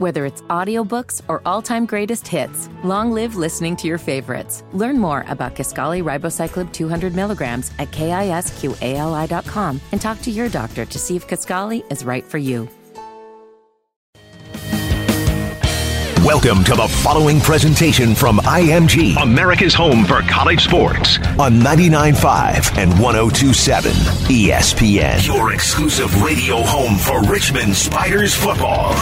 Whether it's audiobooks or all-time greatest hits, long live listening to your favorites. Learn more about Kisqali ribociclib 200 milligrams at kisqali.com and talk to your doctor to see if Kisqali is right for you. Welcome to the following presentation from IMG, America's home for college sports, on 99.5 and 102.7 ESPN. Your exclusive radio home for Richmond Spiders football.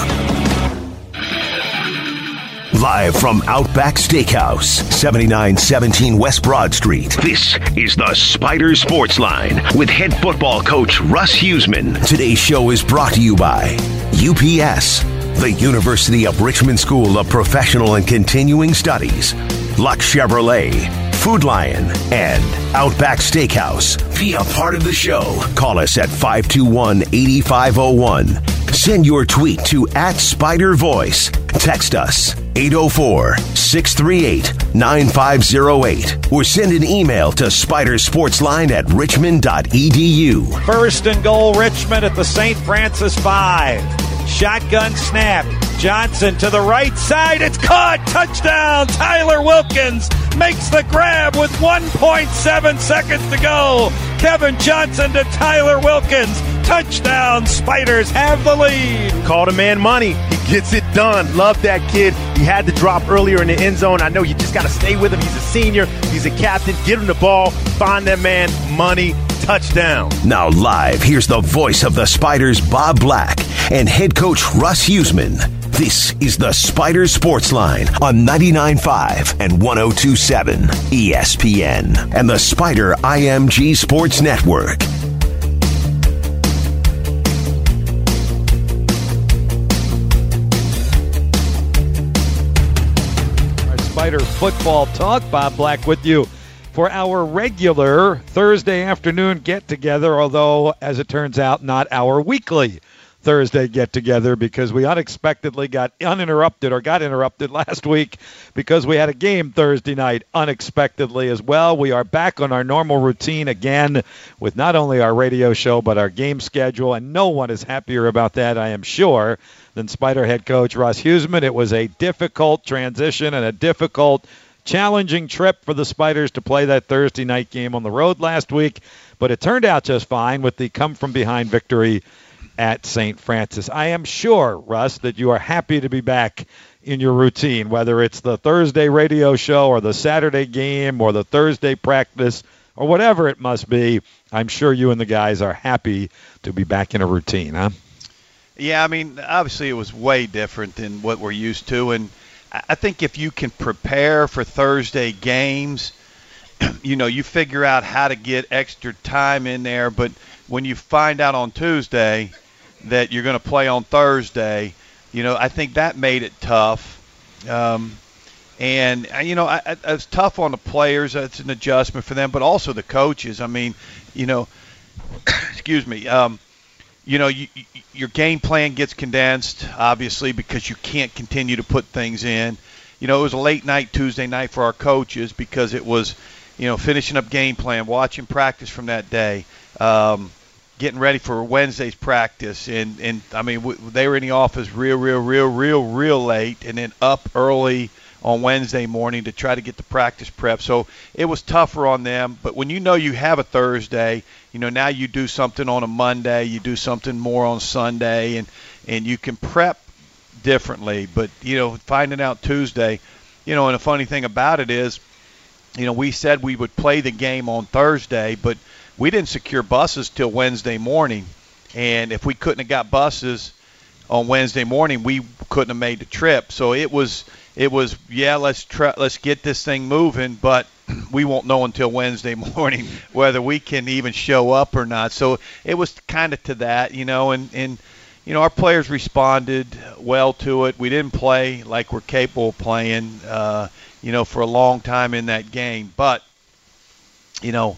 Live from Outback Steakhouse, 7917 West Broad Street. This is the Spider Sports Line with head football coach Russ Huesman. Today's show is brought to you by UPS, the University of Richmond School of Professional and Continuing Studies, Luck Chevrolet, Food Lion, and Outback Steakhouse. Be a part of the show. Call us at 521 8501. Send your tweet to at Spider Voice. Text us 804 638 9508 or send an email to spidersportsline at richmond.edu. First and goal, Richmond at the St. Francis 5. Shotgun snap. Johnson to the right side. It's caught. Touchdown. Tyler Wilkins makes the grab with 1.7 seconds to go. Kevin Johnson to Tyler Wilkins. Touchdown. Spiders have the lead. Called a man money. He gets it done. Love that kid. He had to drop earlier in the end zone. I know you just got to stay with him. He's a senior. He's a captain. Give him the ball. Find that man money. Touchdown. Now, live, here's the voice of the Spiders, Bob Black, and head coach Russ Huesman. This is the Spider Sports Line on 99.5 and 102.7 ESPN and the Spider IMG Sports Network. Our Spider football talk. Bob Black with you for our regular Thursday afternoon get together, although, as it turns out, not our weekly Thursday get together because we unexpectedly got uninterrupted or got interrupted last week because we had a game Thursday night unexpectedly as well. We are back on our normal routine again with not only our radio show but our game schedule, and no one is happier about that, I am sure, than Spider head coach Russ Huesman. It was a difficult transition and a difficult challenging trip for the Spiders to play that Thursday night game on the road last week, but it turned out just fine with the come from behind victory at St. Francis. I am sure, Russ, that you are happy to be back in your routine, whether it's the Thursday radio show or the Saturday game or the Thursday practice or whatever it must be. I'm sure you and the guys are happy to be back in a routine, huh? Yeah, I mean, obviously it was way different than what we're used to, and I think if you can prepare for Thursday games, you know, you figure out how to get extra time in there. But when you find out on Tuesday that you're going to play on Thursday, you know, I think that made it tough. Um, and you know, I, I, it's tough on the players. It's an adjustment for them, but also the coaches. I mean, you know, excuse me. Um, you know, you, your game plan gets condensed, obviously, because you can't continue to put things in. You know, it was a late night Tuesday night for our coaches because it was, you know, finishing up game plan, watching practice from that day, um, getting ready for Wednesday's practice, and and I mean, w- they were in the office real, real, real, real, real late, and then up early on Wednesday morning to try to get the practice prep. So it was tougher on them. But when you know you have a Thursday, you know now you do something on a Monday, you do something more on Sunday, and and you can prep differently. But you know, finding out Tuesday, you know, and a funny thing about it is, you know, we said we would play the game on Thursday, but we didn't secure buses till Wednesday morning. And if we couldn't have got buses on Wednesday morning, we couldn't have made the trip. So it was it was yeah, let's try, let's get this thing moving, but we won't know until Wednesday morning whether we can even show up or not. So it was kind of to that, you know, and and you know our players responded well to it. We didn't play like we're capable of playing, uh, you know, for a long time in that game, but you know,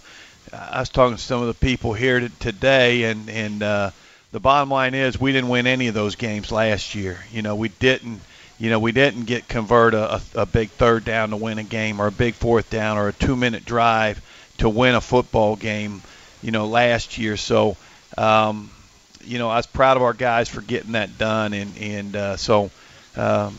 I was talking to some of the people here today, and and uh, the bottom line is we didn't win any of those games last year. You know, we didn't. You know, we didn't get convert a, a big third down to win a game, or a big fourth down, or a two-minute drive to win a football game. You know, last year. So, um, you know, I was proud of our guys for getting that done, and and uh, so, um,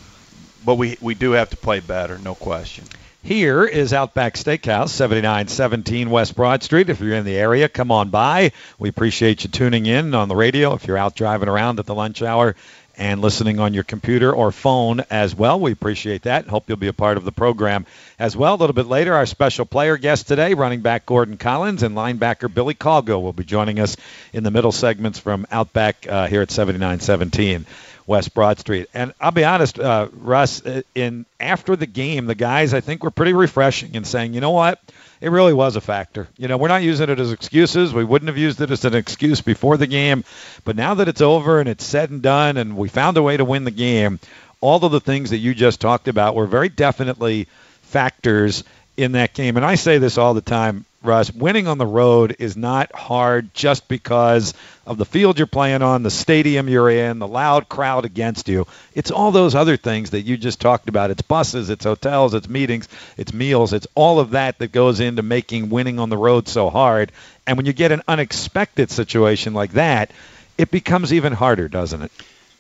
but we we do have to play better, no question. Here is Outback Steakhouse, 7917 West Broad Street. If you're in the area, come on by. We appreciate you tuning in on the radio. If you're out driving around at the lunch hour and listening on your computer or phone as well, we appreciate that. Hope you'll be a part of the program as well. A little bit later, our special player guest today, running back Gordon Collins and linebacker Billy Coggo, will be joining us in the middle segments from Outback uh, here at 7917. West Broad Street. And I'll be honest, uh, Russ, uh, in after the game, the guys I think were pretty refreshing in saying, you know what, it really was a factor. You know, we're not using it as excuses. We wouldn't have used it as an excuse before the game, but now that it's over and it's said and done, and we found a way to win the game, all of the things that you just talked about were very definitely factors in that game. And I say this all the time, Russ, winning on the road is not hard just because of the field you're playing on, the stadium you're in, the loud crowd against you. It's all those other things that you just talked about. It's buses, it's hotels, it's meetings, it's meals, it's all of that that goes into making winning on the road so hard. And when you get an unexpected situation like that, it becomes even harder, doesn't it?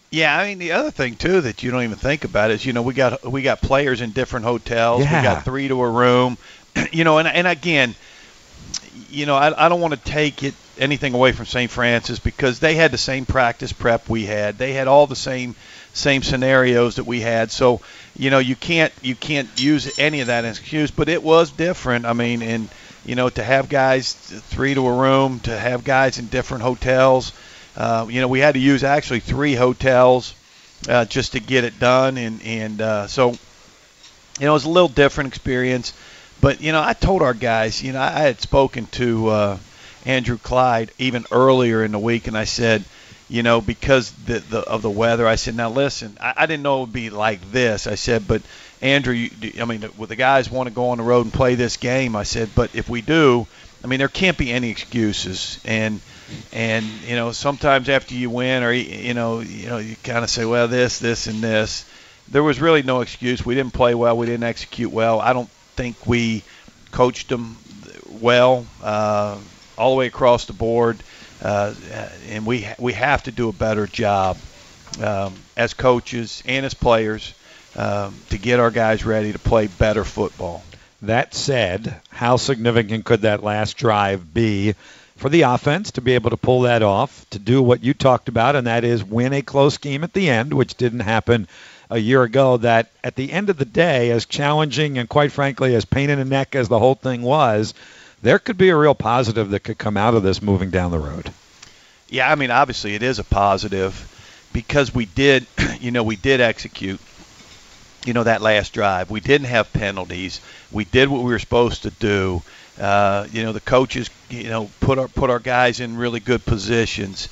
Yeah, I mean the other thing too that you don't even think about is you know we got we got players in different hotels. Yeah. We got three to a room. you know, and and again, you know, I, I don't want to take it anything away from St. Francis because they had the same practice prep we had. They had all the same same scenarios that we had. So, you know, you can't you can't use any of that as excuse. But it was different. I mean, and you know, to have guys three to a room, to have guys in different hotels. Uh, you know, we had to use actually three hotels uh, just to get it done, and and uh, so you know, it was a little different experience. But you know, I told our guys, you know, I had spoken to uh, Andrew Clyde even earlier in the week, and I said, you know, because the, the of the weather, I said, now listen, I, I didn't know it would be like this. I said, but Andrew, you, I mean, the, the guys want to go on the road and play this game. I said, but if we do, I mean, there can't be any excuses, and and you know, sometimes after you win, or you know, you know, you kind of say, well, this, this, and this. There was really no excuse. We didn't play well. We didn't execute well. I don't think we coached them well uh, all the way across the board, uh, and we we have to do a better job um, as coaches and as players um, to get our guys ready to play better football. That said, how significant could that last drive be for the offense to be able to pull that off, to do what you talked about, and that is win a close game at the end, which didn't happen a year ago? That at the end of the day, as challenging and quite frankly, as pain in the neck as the whole thing was, there could be a real positive that could come out of this moving down the road. Yeah, I mean, obviously it is a positive because we did, you know, we did execute, you know, that last drive. We didn't have penalties. We did what we were supposed to do. Uh, you know, the coaches, you know, put our put our guys in really good positions.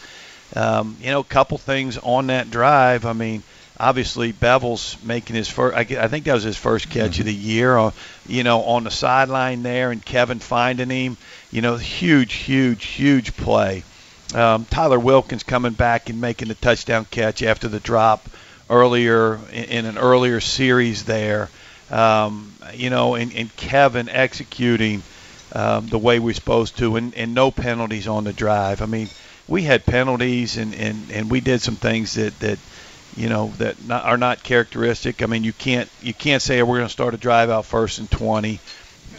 Um, you know, a couple things on that drive. I mean, obviously Bevel's making his first. I, I think that was his first catch Mm-hmm. of the year. On, you know, on the sideline there, and Kevin finding him. You know, huge, huge, huge play. Um, Tyler Wilkins coming back and making the touchdown catch after the drop earlier in, in an earlier series there. Um, you know, and, and Kevin executing um, the way we're supposed to, and, and no penalties on the drive. I mean, we had penalties, and, and, and we did some things that, that you know that not, are not characteristic. I mean, you can't you can't say we're going to start a drive out first and 20.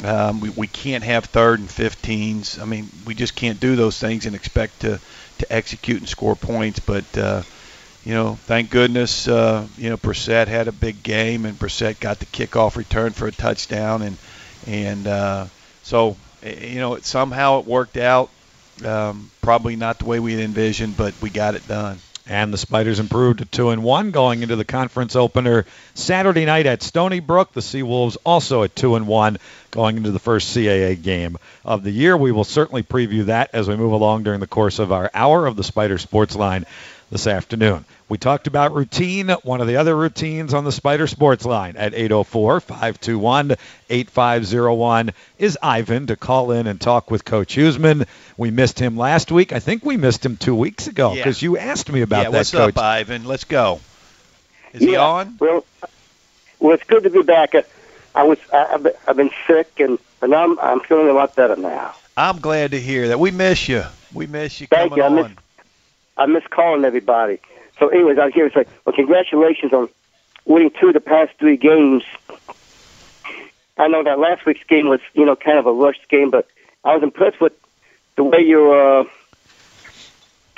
Um, we, we can't have third and 15s. I mean, we just can't do those things and expect to, to execute and score points. But, uh, you know, thank goodness, uh, you know, Brissett had a big game and Brissett got the kickoff return for a touchdown. And, and uh, so, eh, you know, it, somehow it worked out. Um, probably not the way we had envisioned, but we got it done. And the Spiders improved to two and one going into the conference opener Saturday night at Stony Brook. The Seawolves also at two and one going into the first CAA game of the year. We will certainly preview that as we move along during the course of our hour of the Spider Sports Line this afternoon. We talked about routine. One of the other routines on the Spider Sports Line at 804-521-8501 is Ivan to call in and talk with Coach Huesman. We missed him last week. I think we missed him two weeks ago Yeah. because you asked me about yeah, that, what's Coach. up, Ivan? Let's go. Is he on? Well, well, it's good to be back. Uh, I was I, I've, been, sick, and and now I'm, I'm feeling a lot better now. I'm glad to hear that. We miss you. We miss you Thank coming you. I on. I miss calling everybody. So, anyways, I was here to say, well, congratulations on winning two of the past three games. I know that last week's game was, you know, kind of a rushed game, but I was impressed with the way your uh,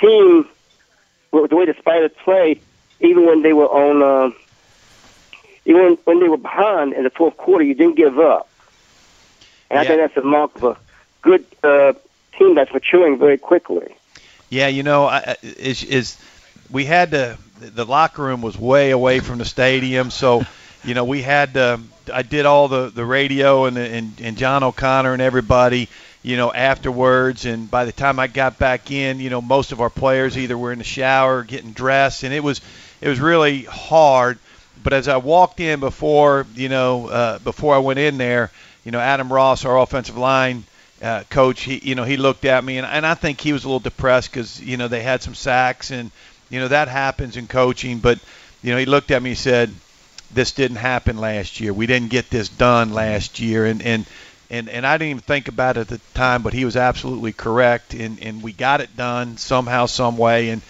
team, with the way the Spiders play, even when they were on, uh, even when they were behind in the fourth quarter, you didn't give up. And I think that's a mark of a good uh, team that's maturing very quickly. Yeah, you know, I, is is we had to. The locker room was way away from the stadium, so you know we had to. I did all the the radio and and and John O'Connor and everybody, you know, afterwards. And by the time I got back in, you know, most of our players either were in the shower, getting dressed, and it was it was really hard. But as I walked in before, you know, uh, before I went in there, you know, Adam Ross, our offensive line uh, coach, he you know he looked at me and, and I think he was a little depressed because you know they had some sacks and you know that happens in coaching. But you know he looked at me and said, "This didn't happen last year. We didn't get this done last year." And and and, and I didn't even think about it at the time, but he was absolutely correct. And and we got it done somehow, some way. And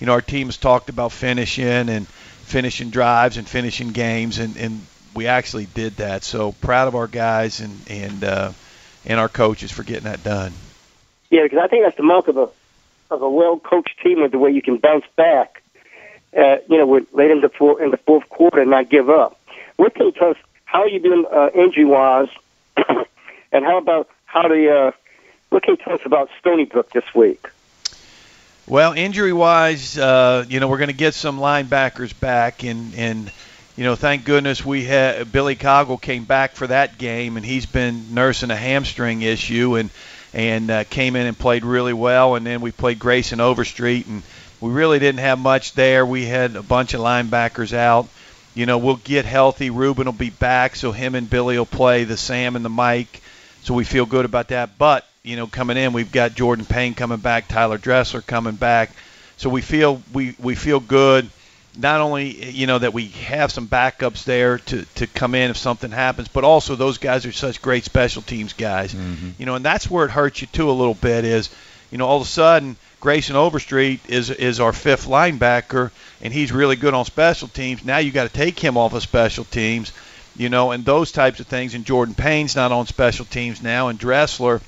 you know our teams talked about finishing and finishing drives and finishing games, and and we actually did that. So proud of our guys and and. Uh, and our coaches for getting that done. Yeah, because I think that's the mark of a of a well coached team, is the way you can bounce back. Uh, you know, with late in the four, in the fourth quarter and not give up. What can you tell us? How are you doing uh, injury wise? and how about how the uh, what can you tell us about Stony Brook this week? Well, injury wise, uh, you know, we're going to get some linebackers back, and and you know, thank goodness we had Billy Coggle came back for that game, and he's been nursing a hamstring issue, and and uh, came in and played really well, and then we played Grayson Overstreet, and we really didn't have much there. We had a bunch of linebackers out. You know, we'll get healthy. Ruben will be back, so him and Billy will play the Sam and the Mike. So we feel good about that. But you know, coming in, we've got Jordan Payne coming back, Tyler Dressler coming back. So we feel we we feel good. Not only you know that we have some backups there to to come in if something happens, but also those guys are such great special teams guys. Mm-hmm. You know, and that's where it hurts you too a little bit is, you know, all of a sudden Grayson Overstreet is is our fifth linebacker, and he's really good on special teams. Now you got to take him off of special teams, you know, and those types of things. And Jordan Payne's not on special teams now, and Dressler.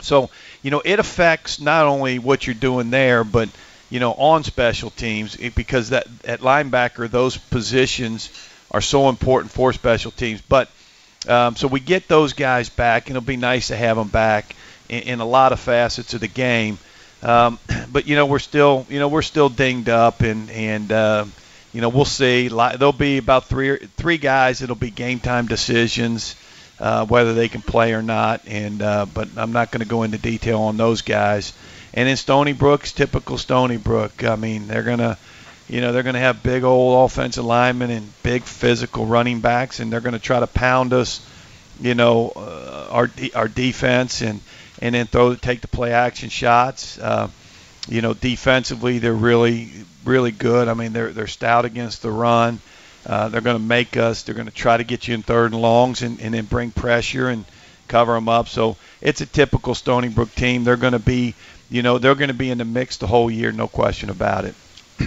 So you know it affects not only what you're doing there, but you know on special teams because that at linebacker those positions are so important for special teams. But um, so we get those guys back, and it'll be nice to have them back in, in a lot of facets of the game. Um, but you know we're still you know we're still dinged up, and and uh, you know we'll see. There'll be about three three guys. It'll be game time decisions uh, whether they can play or not. And uh, but I'm not going to go into detail on those guys. And in Stony Brook's typical Stony Brook. I mean they're gonna you know they're to have big old offensive linemen and big physical running backs, and they're to try to pound us. You know uh, our our defense and and then throw take the play action shots. Uh, you know, defensively they're really really good. I mean, they're they're stout against the run. Uh, they're going to make us. They're going to try to get you in third and longs and, and then bring pressure and cover them up. So it's a typical Stony Brook team. They're going to be, you know, they're going to be in the mix the whole year, no question about it.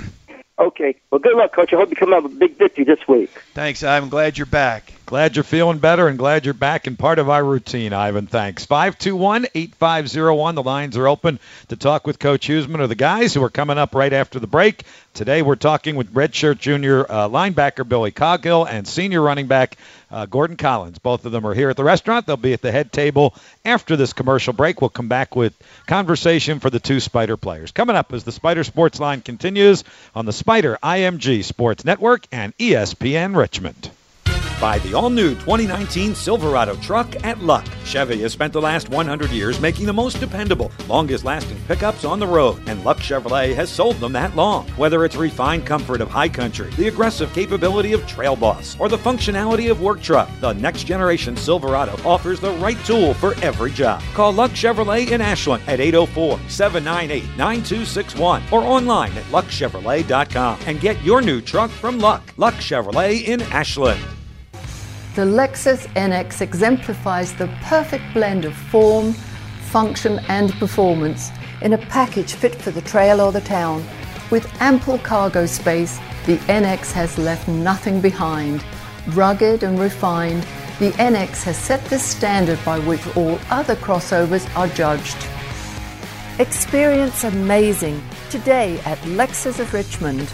Okay. Well, good luck, Coach. I hope you come out with a big victory this week. Thanks, I'm glad you're back. Glad you're feeling better and glad you're back and part of our routine, Ivan. Thanks. 521 8501. The lines are open to talk with Coach Huesman or the guys who are coming up right after the break. Today we're talking with redshirt junior uh, linebacker Billy Coghill and senior running back uh, Gordon Collins. Both of them are here at the restaurant. They'll be at the head table after this commercial break. We'll come back with conversation for the two Spider players. Coming up as the Spider Sports Line continues on the Spider IMG Sports Network and ESPN Richmond. Buy the all-new 2019 Silverado truck at Luck. Chevy has spent the last 100 years making the most dependable, longest-lasting pickups on the road, and Luck Chevrolet has sold them that long. Whether it's refined comfort of High Country, the aggressive capability of Trail Boss, or the functionality of Work Truck, the next generation Silverado offers the right tool for every job. Call Luck Chevrolet in Ashland at 804-798-9261 or online at luckchevrolet.com and get your new truck from Luck. Luck Chevrolet in Ashland. The Lexus NX exemplifies the perfect blend of form, function, and performance in a package fit for the trail or the town. With ample cargo space, the NX has left nothing behind. Rugged and refined, the NX has set the standard by which all other crossovers are judged. Experience amazing today at Lexus of Richmond.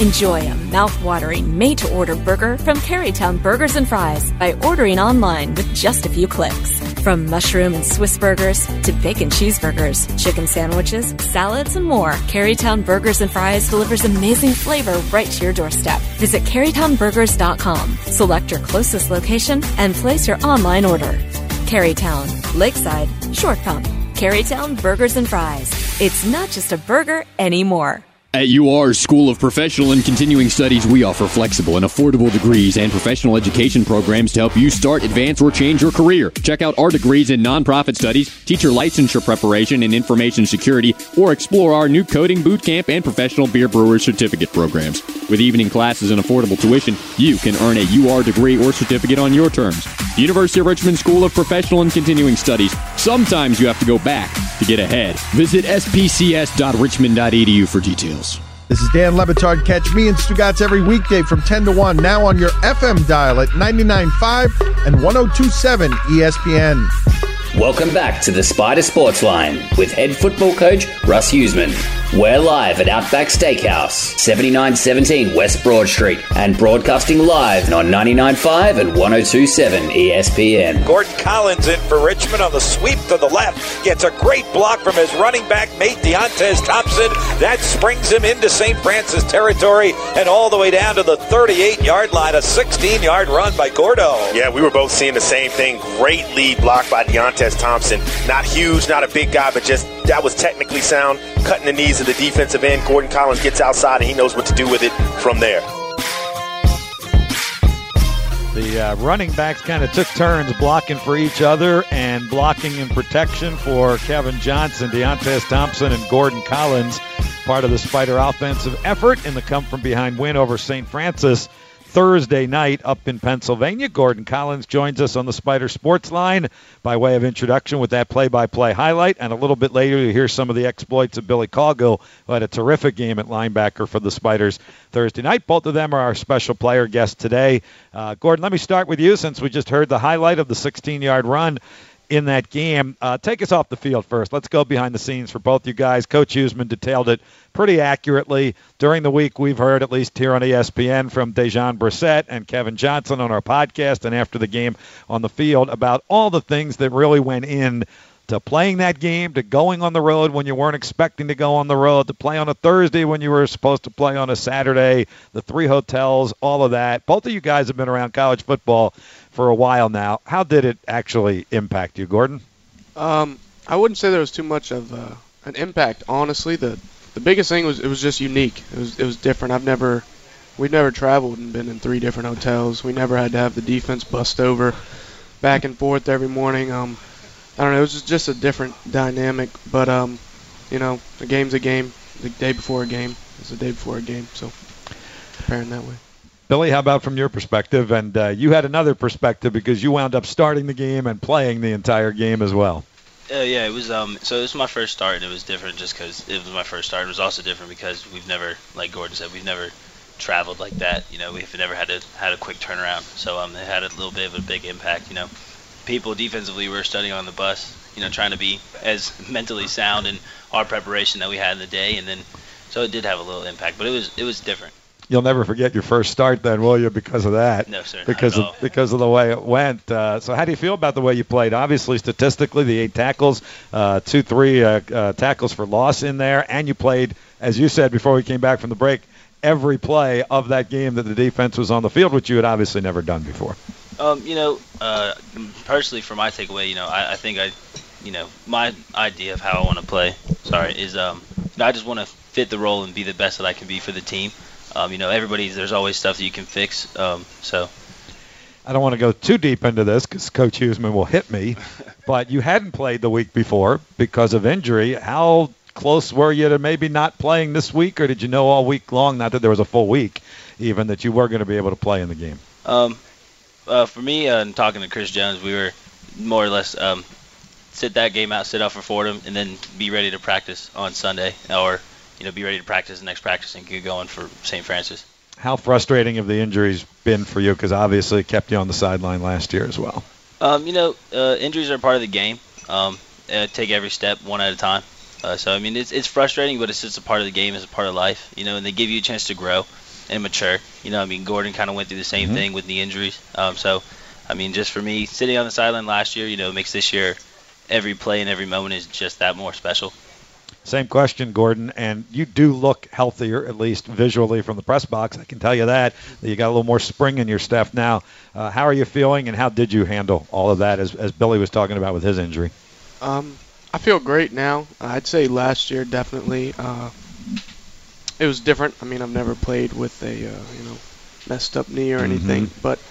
Enjoy a mouth-watering made-to-order burger from Carytown Burgers and Fries by ordering online with just a few clicks. From mushroom and Swiss burgers to bacon cheeseburgers, chicken sandwiches, salads, and more, Carytown Burgers and Fries delivers amazing flavor right to your doorstep. Visit CarytownBurgers.com, select your closest location, and place your online order. Carytown, Lakeside, Short Pump, Carytown Burgers and Fries. It's not just a burger anymore. At UR's School of Professional and Continuing Studies, we offer flexible and affordable degrees and professional education programs to help you start, advance, or change your career. Check out our degrees in nonprofit studies, teacher licensure preparation and information security, or explore our new coding boot camp and professional beer brewer certificate programs. With evening classes and affordable tuition, you can earn a UR degree or certificate on your terms. The University of Richmond School of Professional and Continuing Studies. Sometimes you have to go back to get ahead. Visit spcs.richmond.edu for details. This is Dan Le Batard. Catch me and Stugotz every weekday from 10 to 1, now on your FM dial at 99.5 and 1027 ESPN. Welcome back to the Spider Sports Line with head football coach Russ Huesman. We're live at Outback Steakhouse, 7917 West Broad Street, and broadcasting live on 99.5 and 1027 ESPN. Gordon Collins in for Richmond on the sweep to the left. Gets a great block from his running back mate, Deontez Thompson. That springs him into St. Francis territory and all the way down to the 38 yard line. A 16 yard run by Gordo. Yeah, we were both seeing the same thing. Great lead block by Deontez Thompson. Not huge, not a big guy, but just that was technically sound, cutting the knees of the defensive end. Gordon Collins gets outside and he knows what to do with it from there. The uh, running backs kind of took turns blocking for each other and blocking in protection for Kevin Johnson, Deontez Thompson, and Gordon Collins. Part of the Spider offensive effort in the come from behind win over St. Francis Thursday night up in Pennsylvania. Gordon Collins joins us on the Spider Sports Line by way of introduction with that play-by-play highlight, and a little bit later you hear some of the exploits of Billy Coggill, who had a terrific game at linebacker for the Spiders Thursday night. Both of them are our special player guests today. Uh, Gordon, let me start with you since we just heard the highlight of the 16-yard run in that game. Uh, take us off the field first. Let's go behind the scenes for both you guys. Coach Huesman detailed it pretty accurately. During the week, we've heard, at least here on ESPN, from Dejon Brissett and Kevin Johnson on our podcast and after the game on the field about all the things that really went in to playing that game, to going on the road when you weren't expecting to go on the road, to play on a Thursday when you were supposed to play on a Saturday, the three hotels, all of that. Both of you guys have been around college football for a while now. How did it actually impact you, Gordon? Um, I wouldn't say there was too much of uh, an impact. Honestly, the the biggest thing was it was just unique. It was it was different. I've never we've never traveled and been in three different hotels. We never had to have the defense bust over back and forth every morning. Um, I don't know. It was just a different dynamic. But um, you know, a game's a game. The day before a game is the day before a game. So preparing that way. Billy, how about from your perspective? And uh, you had another perspective because you wound up starting the game and playing the entire game as well. Uh, yeah, it was. Um, so it was my first start, and it was different just because it was my first start. It was also different because we've never, like Gordon said, we've never traveled like that. You know, we've never had to had a quick turnaround. So um, it had a little bit of a big impact. You know, people defensively were studying on the bus. You know, trying to be as mentally sound in our preparation that we had in the day, and then so it did have a little impact. But it was it was different you'll never forget your first start then, will you? Because of that. No, sir. Because of because of the way it went. Uh, so how do you feel about the way you played? Obviously, statistically, the eight tackles, uh, two, three uh, uh, tackles for loss in there, and you played, as you said before we came back from the break, every play of that game that the defense was on the field, which you had obviously never done before. Um, you know, uh, personally, for my takeaway, you know, I, I think I, you know, my idea of how I want to play, sorry, is um, I just want to fit the role and be the best that I can be for the team. Um, you know, everybody's there's always stuff that you can fix. Um, so. I don't want to go too deep into this because Coach Huesman will hit me. but you hadn't played the week before because of injury. How close were you to maybe not playing this week, or did you know all week long, not that there was a full week, even that you were going to be able to play in the game? Um, uh, for me, uh, and talking to Chris Jones, we were more or less um, sit that game out, sit out for Fordham, and then be ready to practice on Sunday, or you know, be ready to practice the next practice and get going for St. Francis. How frustrating have the injuries been for you? Because obviously it kept you on the sideline last year as well. Um, you know, uh, injuries are part of the game. Um, uh, take every step one at a time. Uh, so I mean, it's it's frustrating, but it's just a part of the game, it's a part of life. You know, and they give you a chance to grow and mature. You know, I mean, Gordon kind of went through the same Mm-hmm. thing with the injuries. Um, so, I mean, just for me, sitting on the sideline last year, you know, makes this year every play and every moment is just that more special. Same question, Gordon. And you do look healthier, at least visually from the press box. I can tell you that. You got a little more spring in your step now. Uh, how are you feeling, and how did you handle all of that, as, as Billy was talking about with his injury? Um, I feel great now. I'd say last year definitely. Uh, it was different. I mean, I've never played with a uh, you know messed up knee or anything, Mhm. but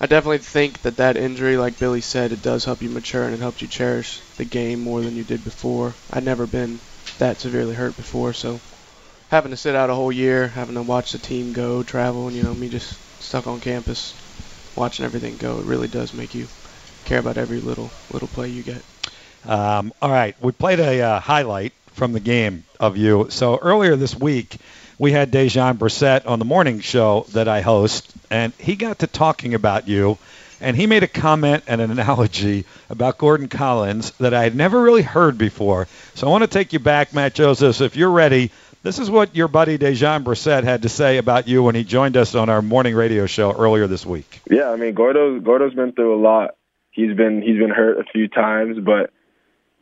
I definitely think that that injury, like Billy said, it does help you mature and it helps you cherish the game more than you did before. I'd never been that severely hurt before, so having to sit out a whole year, having to watch the team go, travel, and you know me just stuck on campus, watching everything go, it really does make you care about every little little play you get. Um, all right, we played a uh, highlight from the game of you. So earlier this week, we had Dejon Brissett on the morning show that I host, and he got to talking about you, and he made a comment and an analogy about Gordon Collins that I had never really heard before. So I want to take you back, Matt Joseph. If you're ready, this is what your buddy Dejon Brissett had to say about you when he joined us on our morning radio show earlier this week. Yeah, I mean Gordo Gordo's been through a lot. He's been he's been hurt a few times, but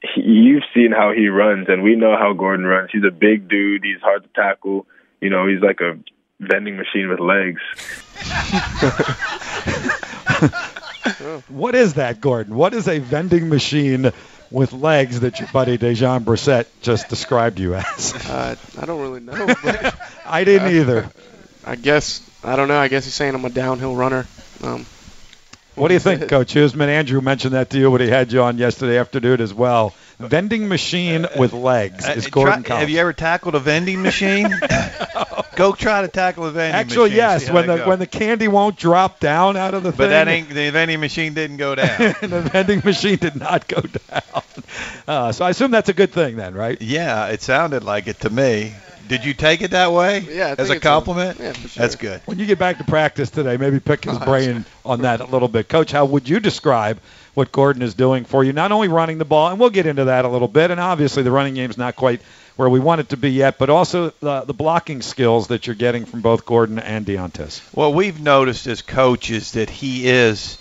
he, you've seen how he runs, and we know how Gordon runs. He's a big dude. He's hard to tackle. You know, he's like a vending machine with legs. What is that, Gordon? What is a vending machine with legs that your buddy Dejon Brissett just described you as? Uh, I don't really know. But I didn't either. I guess I don't know. I guess he's saying I'm a downhill runner. Um, What do you think, Coach Huesman? Andrew mentioned that to you when he had you on yesterday afternoon as well. Vending machine with legs is Uh, Gordon try- have you ever tackled a vending machine? Go try to tackle a vending Actually, machine. Actually, yes. When the goes. when the candy won't drop down out of the but thing. But that ain't the vending machine didn't go down. the vending machine did not go down. Uh, so I assume that's a good thing then, right? yeah, it sounded like it to me. Did you take it that way? Yeah, I as a it's a- compliment. yeah, for sure. That's good. When you get back to practice today, maybe pick his Oh, brain on that a little bit. Coach, how would you describe what Gordon is doing for you? Not only running the ball, and we'll get into that a little bit, and obviously the running game's not quite where we want it to be yet, but also the, the blocking skills that you're getting from both Gordon and Deontez. What we've noticed as coaches that he is,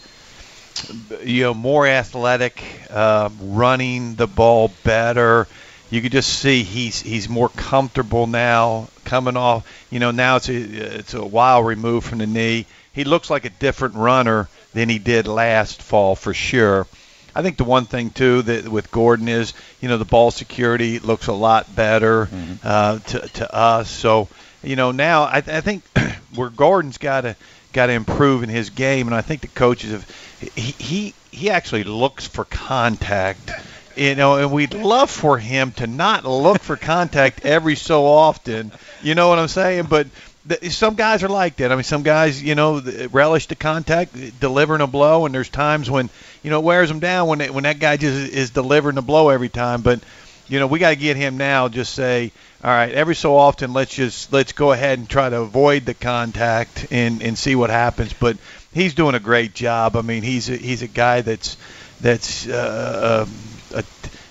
you know, more athletic, uh, running the ball better. You could just see he's he's more comfortable now, coming off. You know, now it's a it's a while removed from the knee. He looks like a different runner than he did last fall for sure. I think the one thing too that with Gordon is, you know, the ball security looks a lot better uh, to to us. So, you know, now I, I think where Gordon's got to got to improve in his game, and I think the coaches have. He he, he actually looks for contact. You know, and we'd love for him to not look for contact every so often. You know what I'm saying? But some guys are like that. I mean, some guys, you know, relish the contact, delivering a blow, and there's times when, you know, it wears them down when it, when that guy just is delivering a blow every time. But, you know, we got to get him now. Just say, all right, every so often, let's just let's go ahead and try to avoid the contact and and see what happens. But he's doing a great job. I mean, he's a, he's a guy that's that's uh, a,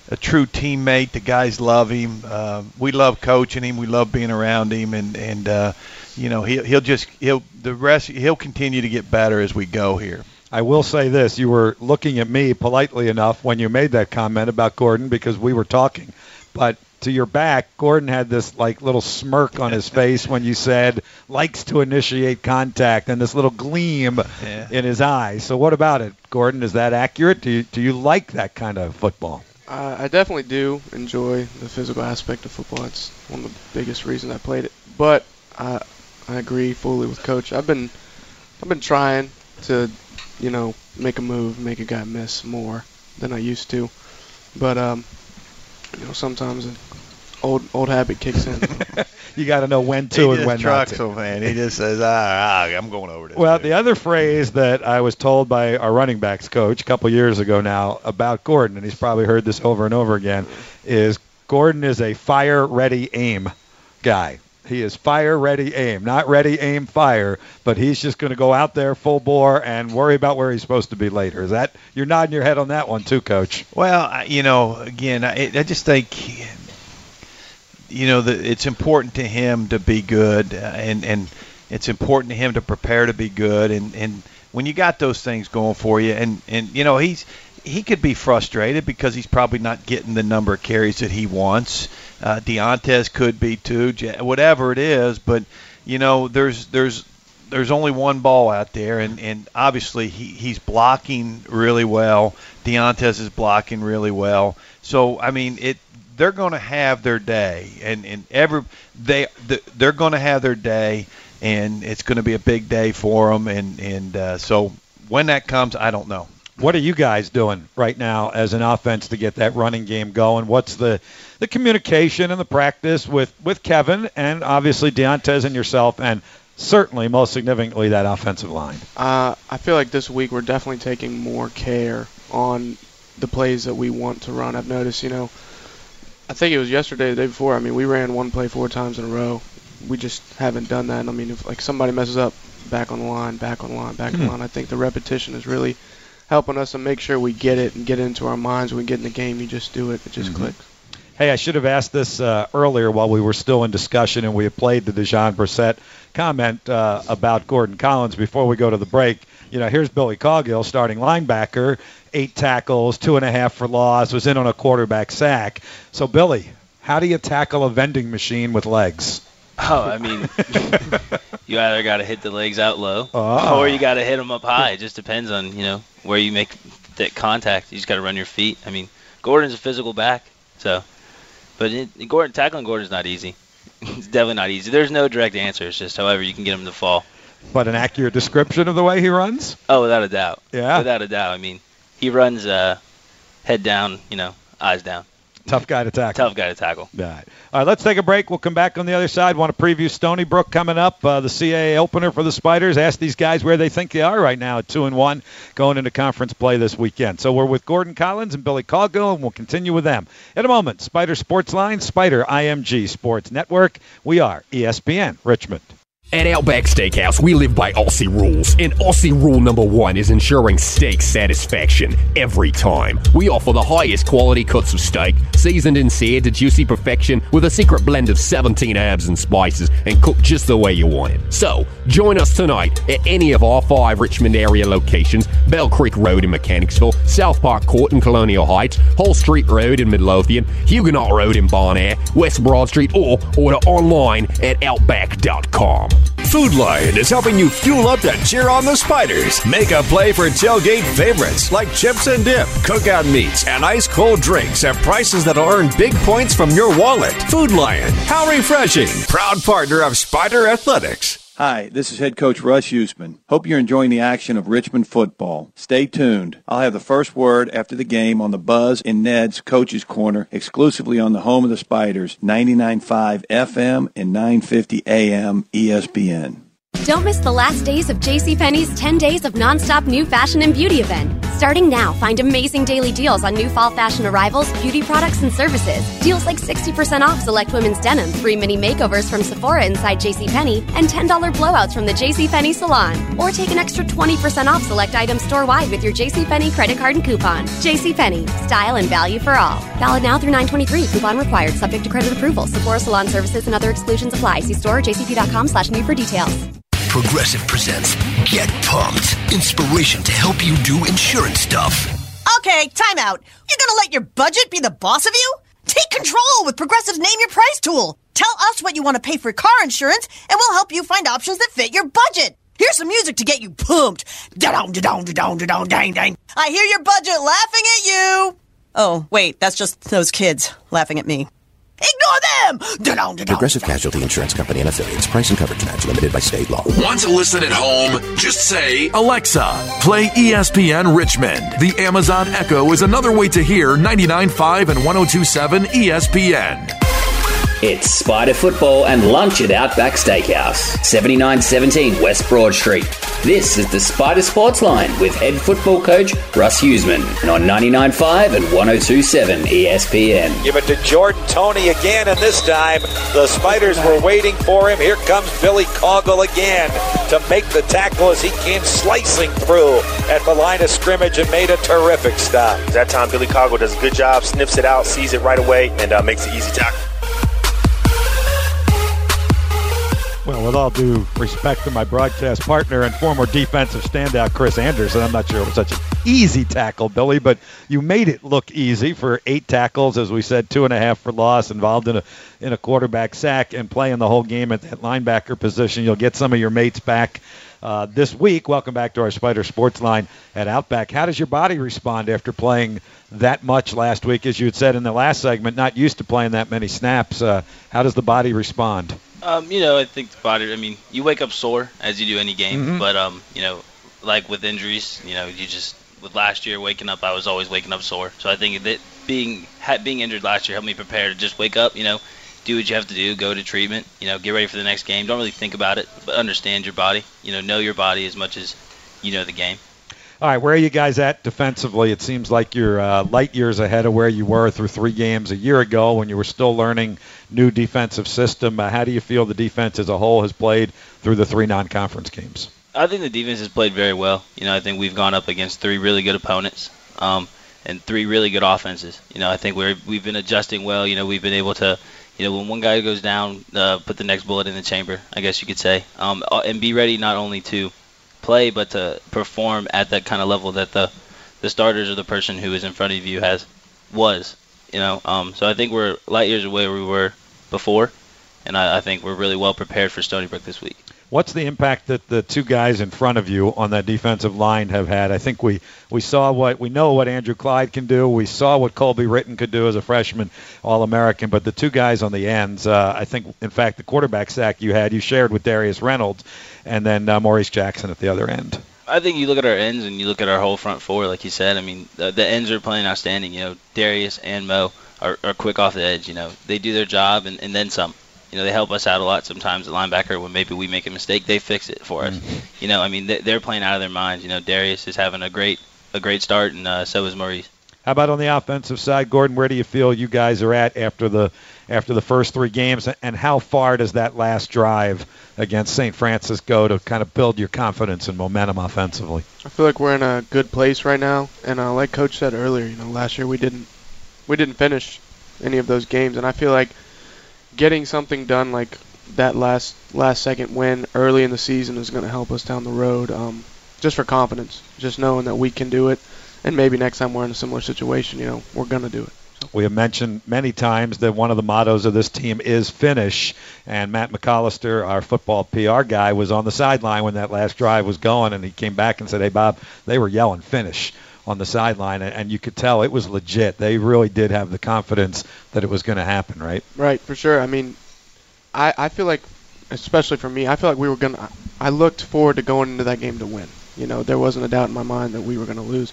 a true teammate. The guys love him. Uh, we love coaching him. We love being around him, and and uh, you know he'll he'll just he'll the rest he'll continue to get better as we go here. I will say this: you were looking at me politely enough when you made that comment about Gordon because we were talking, but to your back, Gordon had this like little smirk on his face when you said likes to initiate contact and this little gleam Yeah. in his eyes. So what about it, Gordon? Is that accurate? Do you, do you like that kind of football? Uh, I definitely do enjoy the physical aspect of football. It's one of the biggest reasons I played it. But I I agree fully with Coach. I've been I've been trying to you know make a move, make a guy miss more than I used to. But um, you know sometimes an old old habit kicks in. you got to know when to he and when not to. them, man. He just says, ah, ah, I'm going over this. Well, the other phrase that I was told by our running backs coach a couple years ago now about Gordon, and he's probably heard this over and over again, is Gordon is a fire ready aim guy. He is fire ready aim, not ready aim fire, but he's just going to go out there full bore and worry about where he's supposed to be later. Is that you're nodding your head on that one too, coach? Well, you know, again, I, I just think, you know, that it's important to him to be good, uh, and and it's important to him to prepare to be good, and and when you got those things going for you, and and you know, he's he could be frustrated because he's probably not getting the number of carries that he wants. Uh, Deontez could be too, whatever it is, but you know, there's there's there's only one ball out there, and, and obviously he, he's blocking really well. Deontez is blocking really well. So I mean, it they're going to have their day, and and every they they're going to have their day, and it's going to be a big day for them. And and uh, so when that comes, I don't know. What are you guys doing right now as an offense to get that running game going? What's the the communication and the practice with with Kevin and obviously Deontez and yourself and certainly most significantly that offensive line? Uh, I feel like this week we're definitely taking more care on the plays that we want to run. I've noticed, you know, I think it was yesterday, the day before. I mean, we ran one play four times in a row. We just haven't done that. And I mean, if like somebody messes up, back on the line, back on the line, back on the Hmm. line. I think the repetition is really helping us to make sure we get it and get it into our minds. When we get in the game, you just do it. It just Mhm. clicks. Hey, I should have asked this uh, earlier while we were still in discussion and we had played the Dejon Brissett comment uh, about Gordon Collins before we go to the break. You know, here's Billy Coggill, starting linebacker, eight tackles, two and a half for loss, was in on a quarterback sack. So, Billy, how do you tackle a vending machine with legs? Oh, I mean, you either got to hit the legs out low, Oh. or you got to hit them up high. It just depends on you know where you make that contact. You just got to run your feet. I mean, Gordon's a physical back, so, but it, Gordon tackling Gordon's not easy. it's definitely not easy. There's no direct answer. It's just however you can get him to fall. But an accurate description of the way he runs? Oh, without a doubt. Yeah. Without a doubt. I mean, he runs uh, head down, you know, eyes down. Tough guy to tackle. Tough guy to tackle. All right. All right, let's take a break. We'll come back on the other side. Want to preview Stony Brook coming up, uh, the CAA opener for the Spiders. Ask these guys where they think they are right now at two and one, going into conference play this weekend. So we're with Gordon Collins and Billy Coggill, and we'll continue with them in a moment. Spider Sports Line, Spider IMG Sports Network. We are ESPN Richmond. At Outback Steakhouse, we live by Aussie rules, and Aussie rule number one is ensuring steak satisfaction every time. We offer the highest quality cuts of steak, seasoned and seared to juicy perfection with a secret blend of 17 herbs and spices, and cooked just the way you want it. So, join us tonight at any of our five Richmond area locations Bell Creek Road in Mechanicsville, South Park Court in Colonial Heights, Hull Street Road in Midlothian, Huguenot Road in Bon Air, West Broad Street, or order online at outback.com. Food Lion is helping you fuel up to cheer on the Spiders. Make a play for tailgate favorites like chips and dip, cookout meats, and ice cold drinks at prices that'll earn big points from your wallet. Food Lion, how refreshing! Proud partner of Spider Athletics. Hi, this is head coach Russ Huesman. Hope you're enjoying the action of Richmond football. Stay tuned. I'll have the first word after the game on the Buzz and Ned's Coach's Corner, exclusively on the home of the Spiders, 99.5 FM and 950 AM ESPN. Don't miss the last days of JCPenney's 10 days of nonstop new fashion and beauty event. Starting now, find amazing daily deals on new fall fashion arrivals, beauty products, and services. Deals like 60% off select women's denim, free mini makeovers from Sephora inside JCPenney, and $10 blowouts from the JCPenney salon. Or take an extra 20% off select items store-wide with your JCPenney credit card and coupon. JCPenney, style and value for all. Valid now through 923, coupon required, subject to credit approval. Sephora salon services and other exclusions apply. See store or jcp.com slash new for details. Progressive presents Get Pumped. Inspiration to help you do insurance stuff. Okay, time out. You're gonna let your budget be the boss of you? Take control with Progressive's Name Your Price tool. Tell us what you want to pay for car insurance, and we'll help you find options that fit your budget. Here's some music to get you pumped. Da-dong, da-dong, da-dong, da-dong, dang, dang. I hear your budget laughing at you. Oh, wait, that's just those kids laughing at me. Ignore them! Da-dong, da-dong. Progressive Casualty Insurance Company and affiliates. Price and coverage match limited by state law. Want to listen at home? Just say, Alexa, play ESPN Richmond. The Amazon Echo is another way to hear 99.5 and 1027 ESPN. It's Spider Football and lunch at Outback Steakhouse, 7917 West Broad Street. This is the Spider Sports Line with head football coach Russ Huesman on 99.5 and 102.7 ESPN. Give it to Jordan Tony again, and this time the Spiders were waiting for him. Here comes Billy Coggle again to make the tackle as he came slicing through at the line of scrimmage and made a terrific stop. That time, Billy Coggle does a good job, sniffs it out, sees it right away, and uh, makes an easy tackle. Well, with all due respect to my broadcast partner and former defensive standout Chris Anderson, I'm not sure it was such an easy tackle, Billy, but you made it look easy for eight tackles, as we said, two and a half for loss, involved in a in a quarterback sack, and playing the whole game at that linebacker position. You'll get some of your mates back uh, this week. Welcome back to our Spider Sports Line at Outback. How does your body respond after playing that much last week? As you had said in the last segment, not used to playing that many snaps. Uh, how does the body respond? Um, you know, I think the body. I mean, you wake up sore as you do any game, Mhm. but um, you know, like with injuries, you know, you just with last year waking up, I was always waking up sore. So I think that being ha- being injured last year helped me prepare to just wake up. You know, do what you have to do, go to treatment. You know, get ready for the next game. Don't really think about it, but understand your body. You know, know your body as much as you know the game. All right, where are you guys at defensively? It seems like you're uh, light years ahead of where you were through three games a year ago when you were still learning new defensive system. Uh, how do you feel the defense as a whole has played through the three non-conference games? I think the defense has played very well. You know, I think we've gone up against three really good opponents, um, and three really good offenses. You know, I think we're we've been adjusting well. You know, we've been able to, you know, when one guy goes down, uh, put the next bullet in the chamber. I guess you could say, um, uh, and be ready not only to play but to perform at that kind of level that the the starters or the person who is in front of you has was. You know, um, so I think we're light years away where we were before, and I, I think we're really well prepared for Stony Brook this week. What's the impact that the two guys in front of you on that defensive line have had? I think we, we saw what we know what Andrew Clyde can do. We saw what Colby Ritten could do as a freshman All American. But the two guys on the ends, uh, I think, in fact, the quarterback sack you had, you shared with Darius Reynolds, and then uh, Maurice Jackson at the other end. I think you look at our ends and you look at our whole front four, like you said. I mean, the, the ends are playing outstanding. You know, Darius and Mo are, are quick off the edge. You know, they do their job and, and then some. You know, they help us out a lot sometimes at linebacker when maybe we make a mistake. They fix it for us. You know, I mean, they, they're playing out of their minds. You know, Darius is having a great a great start, and uh, so is Maurice. How about on the offensive side, Gordon? Where do you feel you guys are at after the after the first three games, and how far does that last drive against St. Francis go to kind of build your confidence and momentum offensively? I feel like we're in a good place right now, and uh, like Coach said earlier, you know, last year we didn't we didn't finish any of those games, and I feel like getting something done like that last last second win early in the season is going to help us down the road, um, just for confidence, just knowing that we can do it, and maybe next time we're in a similar situation, you know, we're going to do it. We have mentioned many times that one of the mottos of this team is finish. And Matt McAllister, our football PR guy, was on the sideline when that last drive was going, and he came back and said, "Hey, Bob, they were yelling finish." On the sideline, and- and you could tell it was legit. They really did have the confidence that it was going to happen, right? Right, for sure. I mean, I I feel like, especially for me, I feel like we were gonna. I looked forward to going into that game to win. You know, there wasn't a doubt in my mind that we were gonna lose,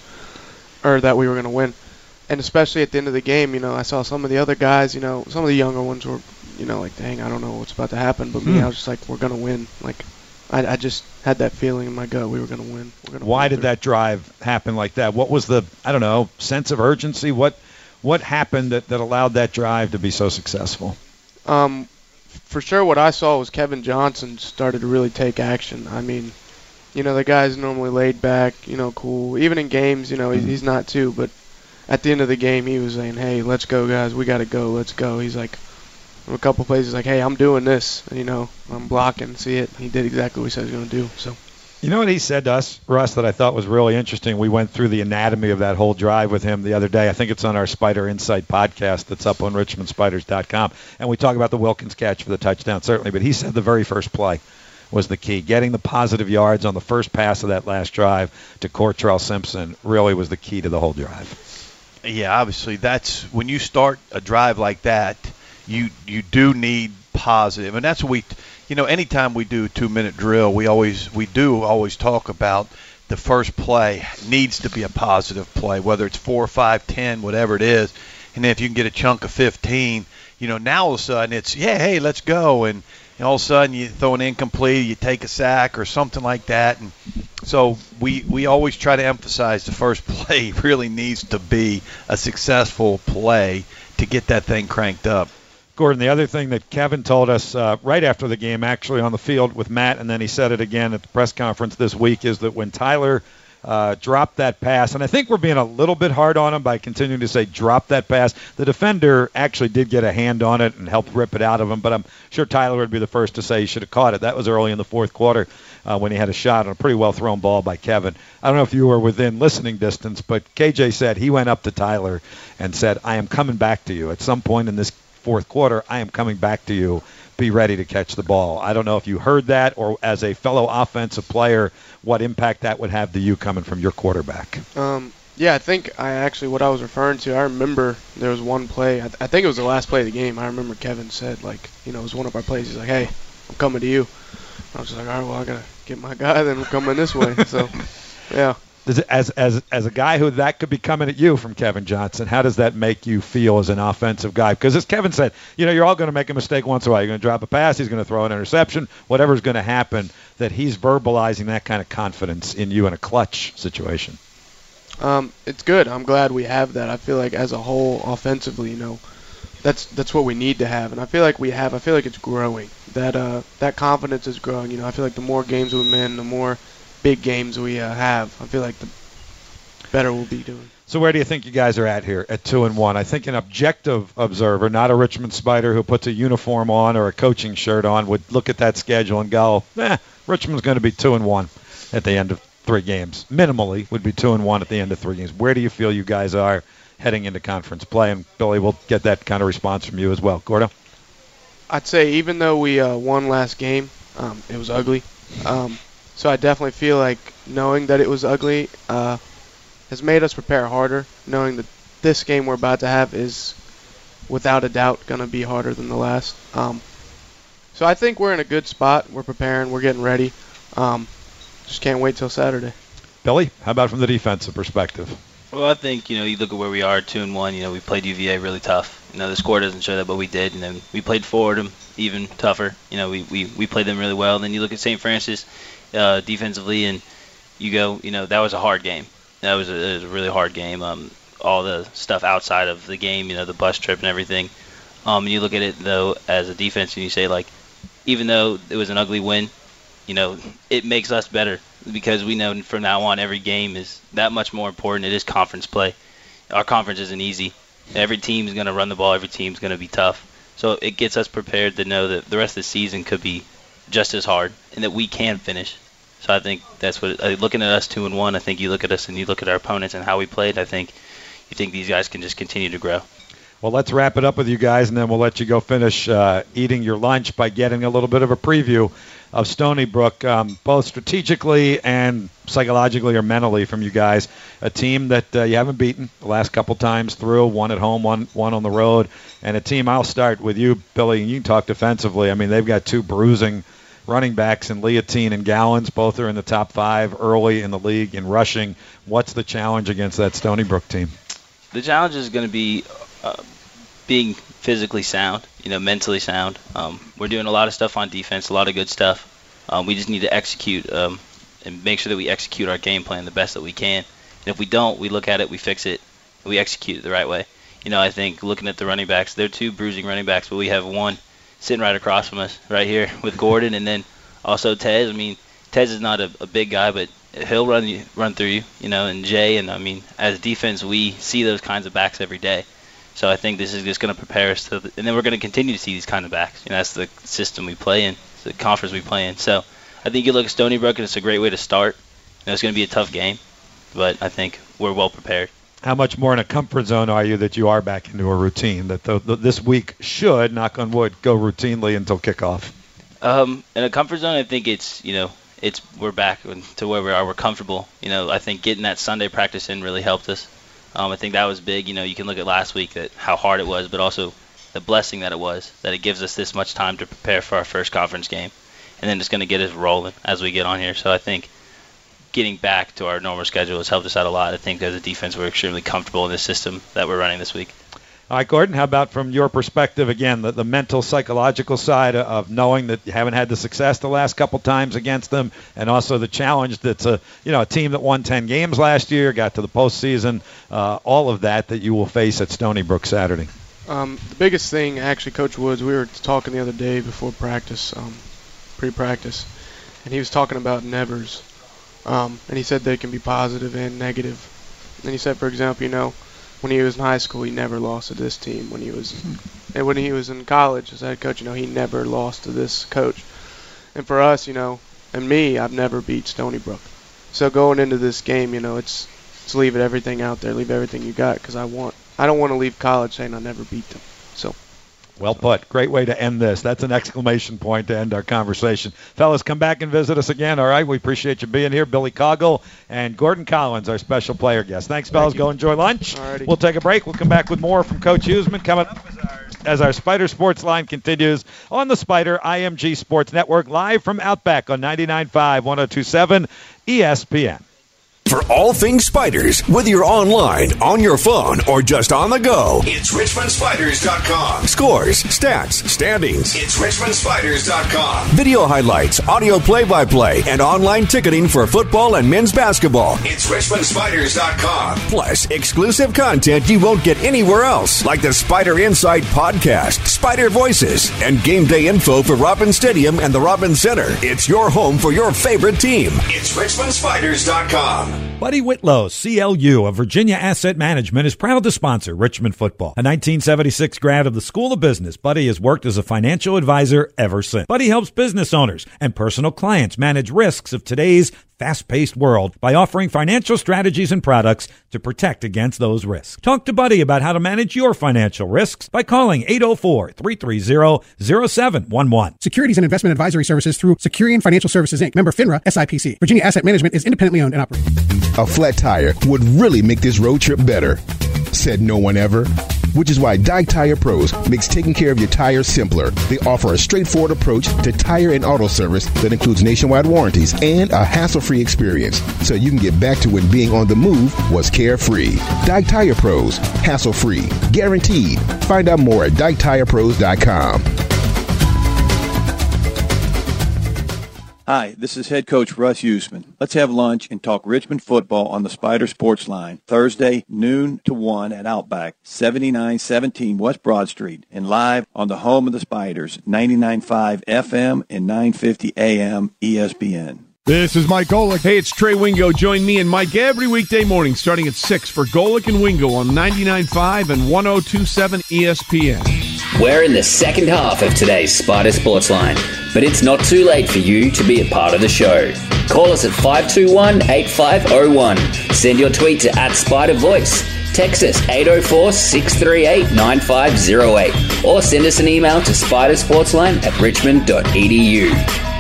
or that we were gonna win. And especially at the end of the game, you know, I saw some of the other guys. You know, some of the younger ones were, you know, like, dang, I don't know what's about to happen. But me, Hmm. I was just like, we're gonna win. Like, I I just had that feeling in my gut we were gonna win. We're gonna Why win did that drive happen like that? What was the I don't know sense of urgency? What what happened that, that allowed that drive to be so successful? Um, for sure, what I saw was Kevin Johnson started to really take action. I mean, you know, the guy's normally laid back, you know, cool. Even in games, you know, he's, he's not too. But at the end of the game, he was saying, "Hey, let's go, guys. We got to go. Let's go." He's like, a couple plays, he's like, "Hey, I'm doing this. You know, I'm blocking. See it." He did exactly what he said he was going to do. So. You know what he said to us, Russ, that I thought was really interesting? We went through the anatomy of that whole drive with him the other day. I think it's on our Spider Insight podcast that's up on richmondspiders.com. And we talk about the Wilkins catch for the touchdown, certainly. But he said the very first play was the key. Getting the positive yards on the first pass of that last drive to Cortrell Simpson really was the key to the whole drive. Yeah, obviously that's when you start a drive like that, you you do need positive, and that's what we, you know, anytime we do a two minute drill, we always we do always talk about the first play needs to be a positive play, whether it's four, five, ten, whatever it is, and then if you can get a chunk of 15, you You know, now all of a sudden it's yeah, hey, let's go, and, and all of a sudden you throw an incomplete, you take a sack or something like that, and so we we always try to emphasize the first play really needs to be a successful play to get that thing cranked up. Gordon, the other thing that Kevin told us uh, right after the game, actually on the field with Matt, and then he said it again at the press conference this week, is that when Tyler uh, dropped that pass, and I think we're being a little bit hard on him by continuing to say drop that pass. The defender actually did get a hand on it and helped rip it out of him, but I'm sure Tyler would be the first to say he should have caught it. That was early in the fourth quarter uh, when he had a shot on a pretty well thrown ball by Kevin. I don't know if you were within listening distance, but KJ said he went up to Tyler and said, I am coming back to you. At some point in this fourth quarter, I am coming back to you. Be ready to catch the ball. I don't know if you heard that or as a fellow offensive player, what impact that would have to you coming from your quarterback. Um, yeah, I think I actually what I was referring to. I remember there was one play. I, th- I think it was the last play of the game. I remember Kevin said like, you know, it was one of our plays. He's like, "Hey, I'm coming to you." I was just like, "All right, well, I gotta get my guy. Then I'm coming this way." So, yeah. As as as a guy who that could be coming at you from Kevin Johnson, how does that make you feel as an offensive guy? Because as Kevin said, you know you're all going to make a mistake once in a while. You're going to drop a pass, he's going to throw an interception, whatever's going to happen. That he's verbalizing that kind of confidence in you in a clutch situation. Um, it's good. I'm glad we have that. I feel like as a whole, offensively, you know, that's that's what we need to have, and I feel like we have. I feel like it's growing. That uh, that confidence is growing. You know, I feel like the more games we win, the more big games we uh, have, I feel like the better we'll be doing. So where do you think you guys are at here at two and one? I think an objective observer, not a Richmond Spider who puts a uniform on or a coaching shirt on, would look at that schedule and go, "Eh, Richmond's going to be two and one at the end of three games. Minimally, would be two and one at the end of three games. Where do you feel you guys are heading into conference play? And Billy, we'll get that kind of response from you as well. Gordo. I'd say even though we uh, won last game, um, it was ugly. Um, so I definitely feel like knowing that it was ugly uh, has made us prepare harder. Knowing that this game we're about to have is without a doubt going to be harder than the last. Um, so I think we're in a good spot. We're preparing. We're getting ready. Um, just can't wait till Saturday. Billy, how about from the defensive perspective? Well, I think you know you look at where we are, two and one. You know we played UVA really tough. You know the score doesn't show that, but we did. And then we played Fordham even tougher. You know we, we, we played them really well. And then you look at St. Francis uh, defensively, and you go, you know that was a hard game. That was a, was a really hard game. Um, all the stuff outside of the game, you know, the bus trip and everything. Um, and you look at it though as a defense, and you say like, even though it was an ugly win, you know, it makes us better because we know from now on every game is that much more important. It is conference play. Our conference isn't easy. Every team is going to run the ball. Every team is going to be tough. So it gets us prepared to know that the rest of the season could be just as hard and that we can finish. So I think that's what uh, looking at us two and one. I think you look at us and you look at our opponents and how we played. I think you think these guys can just continue to grow. Well, let's wrap it up with you guys, and then we'll let you go finish uh, eating your lunch by getting a little bit of a preview of Stony Brook, um, both strategically and psychologically or mentally from you guys. A team that uh, you haven't beaten the last couple times through, one at home, one one on the road, and a team. I'll start with you, Billy, and you can talk defensively. I mean, they've got two bruising running backs in Liotine and Gowins. Both are in the top five early in the league in rushing. What's the challenge against that Stony Brook team? The challenge is going to be uh, being physically sound, you know, mentally sound. Um, we're doing a lot of stuff on defense, a lot of good stuff. Um, we just need to execute um, and make sure that we execute our game plan the best that we can. And if we don't, we look at it, we fix it, we execute it the right way. You know, I think looking at the running backs, they're two bruising running backs, but we have one sitting right across from us, right here with Gordon, and then also Tez. I mean, Tez is not a, a big guy, but he'll run you, run through you, you know, and Jay. And I mean, as defense, we see those kinds of backs every day. So I think this is just going to prepare us to, and then we're going to continue to see these kind of backs. You know, that's the system we play in, the conference we play in. So I think you look at Stony Brook, and it's a great way to start. You know, it's going to be a tough game, but I think we're well prepared. How much more in a comfort zone are you that you are back into a routine? That the, the, this week should, knock on wood, go routinely until kickoff. Um, in a comfort zone, I think it's you know it's we're back to where we are. We're comfortable. You know, I think getting that Sunday practice in really helped us. Um, I think that was big. You know, you can look at last week that how hard it was, but also the blessing that it was that it gives us this much time to prepare for our first conference game, and then it's going to get us rolling as we get on here. So I think getting back to our normal schedule has helped us out a lot. I think as a defense, we're extremely comfortable in the system that we're running this week. All right, Gordon, how about from your perspective again, the, the mental, psychological side of knowing that you haven't had the success the last couple times against them, and also the challenge that's a you know a team that won 10 games last year, got to the postseason, uh, all of that that you will face at Stony Brook Saturday. Um, the biggest thing, actually, Coach Woods, we were talking the other day before practice, um, pre-practice, and he was talking about nevers, um, and he said they can be positive and negative. And he said, for example, you know, when he was in high school, he never lost to this team. When he was, and when he was in college as head coach, you know, he never lost to this coach. And for us, you know, and me, I've never beat Stony Brook. So going into this game, you know, it's it's leave it everything out there, leave everything you got, because I want I don't want to leave college saying I never beat them. So. Well put. Great way to end this. That's an exclamation point to end our conversation. Fellas, come back and visit us again. All right. We appreciate you being here. Billy Coggle and Gordon Collins, our special player guest. Thanks, fellas. Thank Go enjoy lunch. Alrighty. We'll take a break. We'll come back with more from Coach Huesman coming up as our, as our Spider Sports line continues on the Spider IMG Sports Network live from Outback on 99.5, 1027 ESPN. For all things spiders, whether you're online, on your phone, or just on the go, it's RichmondSpiders.com. Scores, stats, standings. It's RichmondSpiders.com. Video highlights, audio play by play, and online ticketing for football and men's basketball. It's RichmondSpiders.com. Plus, exclusive content you won't get anywhere else, like the Spider Insight podcast, Spider Voices, and game day info for Robins Stadium and the Robins Center. It's your home for your favorite team. It's RichmondSpiders.com. Buddy Whitlow, CLU of Virginia Asset Management, is proud to sponsor Richmond football. A 1976 grad of the School of Business, Buddy has worked as a financial advisor ever since. Buddy helps business owners and personal clients manage risks of today's fast paced world by offering financial strategies and products to protect against those risks. Talk to Buddy about how to manage your financial risks by calling 804 330 0711. Securities and investment advisory services through Securian Financial Services Inc., member FINRA SIPC. Virginia Asset Management is independently owned and operated. A flat tire would really make this road trip better, said no one ever. Which is why Dyke Tire Pros makes taking care of your tires simpler. They offer a straightforward approach to tire and auto service that includes nationwide warranties and a hassle free experience so you can get back to when being on the move was carefree. Dyke Tire Pros, hassle free, guaranteed. Find out more at DykeTirePros.com. Hi, this is head coach Russ Huesman. Let's have lunch and talk Richmond football on the Spider Sports Line, Thursday, noon to 1 at Outback, 7917 West Broad Street, and live on the home of the Spiders, 99.5 FM and 950 AM ESPN. This is Mike Golic. Hey, it's Trey Wingo. Join me and Mike every weekday morning starting at 6 for Golic and Wingo on 99.5 and 1027 ESPN. We're in the second half of today's Spider Sports Line, but it's not too late for you to be a part of the show. Call us at 521 8501. Send your tweet to at Spider Voice. Text us 804 638 9508 or send us an email to spidersportsline at richmond.edu.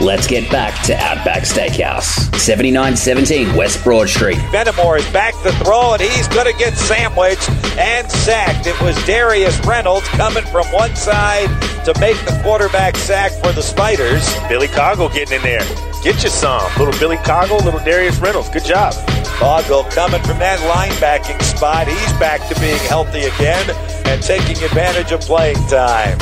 Let's get back to Outback Steakhouse, 7917 West Broad Street. Benamor is back to throw, and he's going to get sandwiched and sacked. It was Darius Reynolds coming from one side to make the quarterback sack for the Spiders. Billy Coggle getting in there. Get you some. Little Billy Coggle, little Darius Reynolds. Good job. Coggle coming from that linebacking spot. He's back to being healthy again and taking advantage of playing time.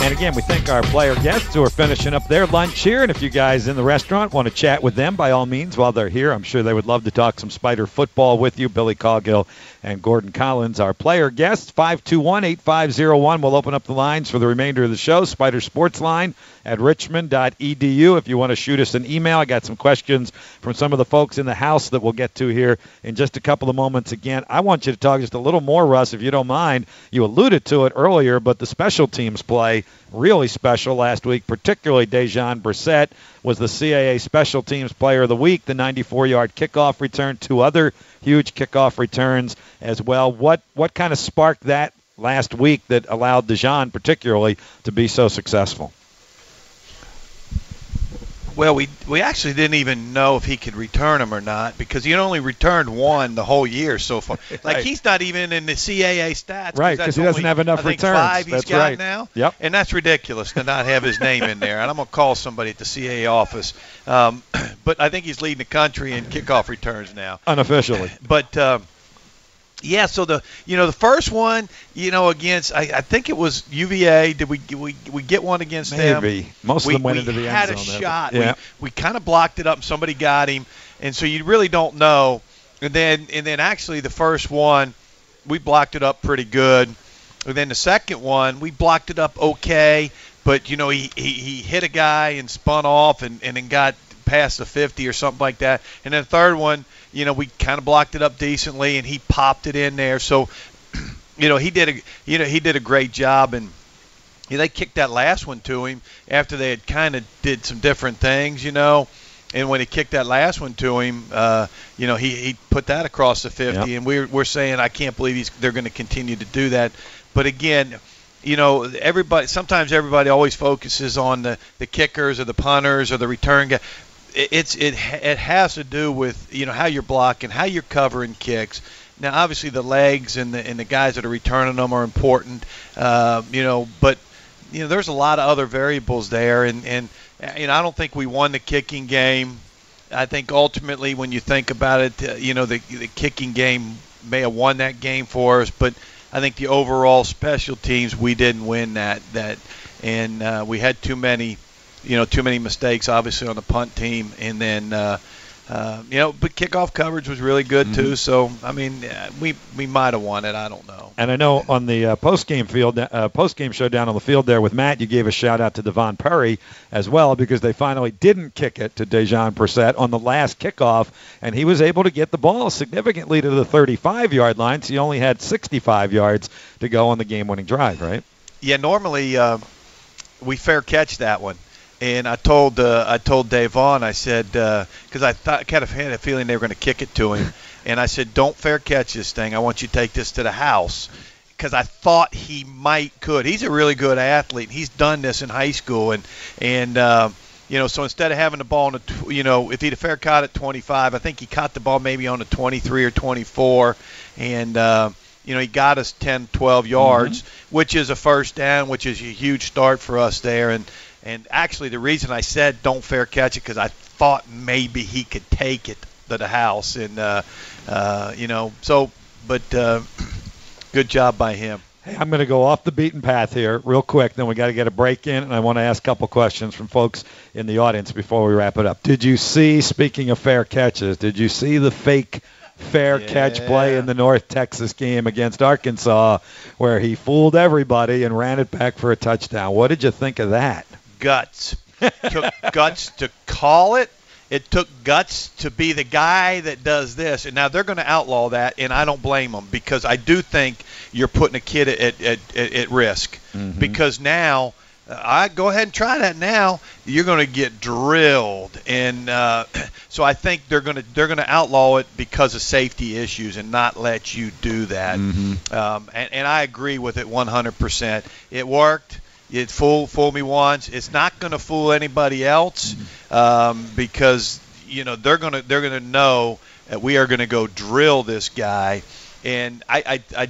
And again, we thank our player guests who are finishing up their lunch here. And if you guys in the restaurant want to chat with them, by all means, while they're here, I'm sure they would love to talk some Spider football with you. Billy Coggill and Gordon Collins, our player guest. 521 8501. We'll open up the lines for the remainder of the show. Spider Sports Line at richmond.edu. If you want to shoot us an email, I got some questions from some of the folks in the house that we'll get to here in just a couple of moments. Again, I want you to talk just a little more, Russ, if you don't mind. You alluded to it earlier, but the special teams play really special last week, particularly Dejon Brissett was the CAA Special Teams Player of the Week, the 94-yard kickoff return, two other huge kickoff returns as well. What what kind of sparked that last week that allowed Dejon particularly to be so successful? Well, we we actually didn't even know if he could return them or not because he only returned one the whole year so far. Like Right. he's not even in the CAA stats. Right, because he doesn't have enough I think returns. Five he's That's got right. now. Yep. And that's ridiculous to not have his name in there. And I'm gonna call somebody at the CAA office. Um, but I think he's leading the country in kickoff returns now. Unofficially. But uh, Yeah, so the you know the first one, you know, against I, I think it was UVA. Did we we we get one against them? Maybe. Most of we, them went we into the end had zone a there, but- shot. yeah. We, we kind of blocked it up, and somebody got him, and so you really don't know. And then and then actually the first one, we blocked it up pretty good. And then the second one, we blocked it up okay, but you know he he, he hit a guy and spun off and and then got past the 50 or something like that. And then the third one, you know, we kind of blocked it up decently and he popped it in there. So, you know, he did a you know he did a great job and yeah, they kicked that last one to him after they had kind of did some different things, you know. And when he kicked that last one to him, uh, you know, he, he put that across the 50, Yep. and we're we're saying I can't believe he's they're going to continue to do that. But again, you know, everybody sometimes everybody always focuses on the the kickers or the punters or the return guy. It, it's it it has to do with you know how you're blocking, how you're covering kicks. Now, obviously, the legs and the and the guys that are returning them are important, uh, you know, but you know, there's a lot of other variables there, and and you know, I don't think we won the kicking game. I think ultimately, when you think about it, uh, you know, the the kicking game may have won that game for us, but I think the overall special teams we didn't win that that, and uh, we had too many, you know, too many mistakes obviously on the punt team, and then. Uh, uh, you know, but kickoff coverage was really good too. So I mean, uh, we we might have won it. I don't know. And I know on the uh, post game field, uh, post game show down on the field there with Matt, you gave a shout out to Devon Perry as well because they finally didn't kick it to Dejon Brissett on the last kickoff, and he was able to get the ball significantly to the 35 yard line. So he only had 65 yards to go on the game winning drive, right? Yeah, normally uh, we fair catch that one. And I told uh, I told Devon, I said because I thought kind of had a feeling they were going to kick it to him, and I said, "Don't fair catch this thing. I want you to take this to the house." Because I thought he might could. He's a really good athlete. He's done this in high school, and and uh, you know, so instead of having the ball in the, tw- you know, if he'd have fair caught at 25, I think he caught the ball maybe on the 23 or 24, and uh, you know, he got us 10, 12 yards, which is a first down, which is a huge start for us there. And and actually, the reason I said don't fair catch it because I thought maybe he could take it to the house, and uh, uh, you know, so but uh, good job by him. Hey, I'm going to go off the beaten path here real quick. Then we got to get a break in, and I want to ask a couple questions from folks in the audience before we wrap it up. Did you see? Speaking of fair catches, did you see the fake? Fair catch play in the North Texas game against Arkansas, where he fooled everybody and ran it back for a touchdown. What did you think of that? Guts. took guts to call it. It took guts to be the guy that does this. And now they're going to outlaw that, and I don't blame them because I do think you're putting a kid at, at, at, at risk. Because now, uh, I go ahead and try that now. You're going to get drilled, and uh, so I think they're going to they're going to outlaw it because of safety issues and not let you do that. Um, and, and I agree with it 100%. It worked. It fool fooled me once. It's not going to fool anybody else um, because you know they're going to they're to know that we are going to go drill this guy. And I, I, I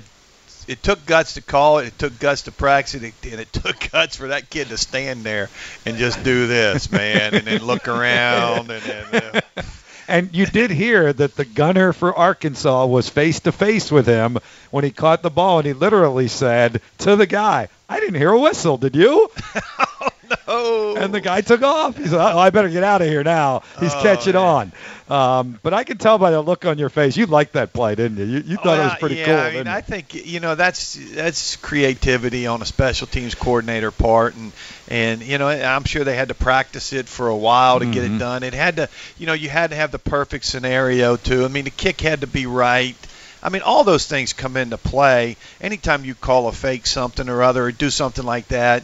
it took guts to call it. It took guts to practice it, and it took guts for that kid to stand there and just do this, man, and then look around and then. Uh, And you did hear that the gunner for Arkansas was face to face with him when he caught the ball, and he literally said to the guy, "I didn't hear a whistle. Did you?" oh. And the guy took off. He said, oh, "I better get out of here now. He's Oh, catching on." Um, but I could tell by the look on your face, you liked that play, didn't you? You, you thought it was pretty yeah, cool. I mean, I think you know that's that's creativity on a special teams coordinator part, and and you know I'm sure they had to practice it for a while to get it Mhm. done. It had to, you know, you had to have the perfect scenario too. I mean, the kick had to be right. I mean, all those things come into play. Anytime you call a fake something or other, or do something like that,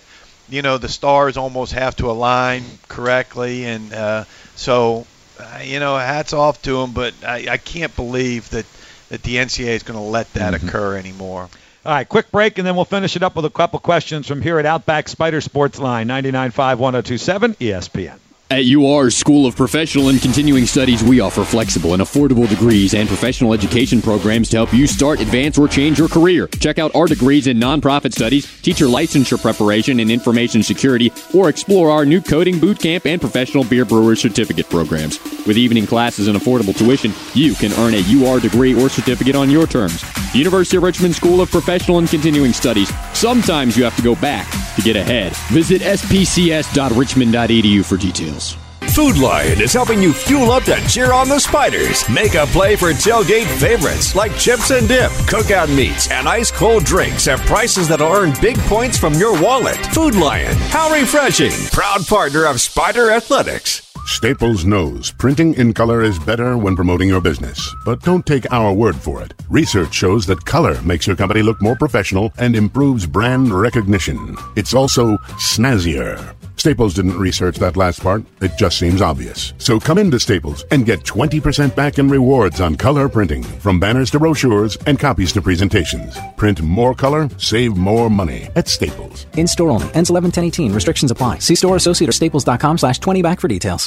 you know, the stars almost have to align correctly, and uh, so uh, you know, hats off to them. But I, I can't believe that that the NCAA is going to let that occur anymore. All right, quick break, and then we'll finish it up with a couple questions from here at Outback Spider Sports Line, 99.5 1027 ESPN. At UR School of Professional and Continuing Studies, we offer flexible and affordable degrees and professional education programs to help you start, advance, or change your career. Check out our degrees in nonprofit studies, teacher licensure preparation, and information security, or explore our new coding boot camp and professional beer brewer certificate programs. With evening classes and affordable tuition, you can earn a UR degree or certificate on your terms. University of Richmond School of Professional and Continuing Studies. Sometimes you have to go back to get ahead. Visit spcs.richmond.edu for details. Food Lion is helping you fuel up to cheer on the Spiders. Make a play for tailgate favorites like chips and dip, cookout meats, and ice cold drinks at prices that'll earn big points from your wallet. Food Lion, how refreshing! Proud partner of Spider Athletics. Staples knows printing in color is better when promoting your business. But don't take our word for it. Research shows that color makes your company look more professional and improves brand recognition. It's also snazzier. Staples didn't research that last part. It just seems obvious. So come into Staples and get 20% back in rewards on color printing, from banners to brochures and copies to presentations. Print more color, save more money at Staples. In store only. Ends 11 10 18. Restrictions apply. See store associate or staples.com slash 20 back for details.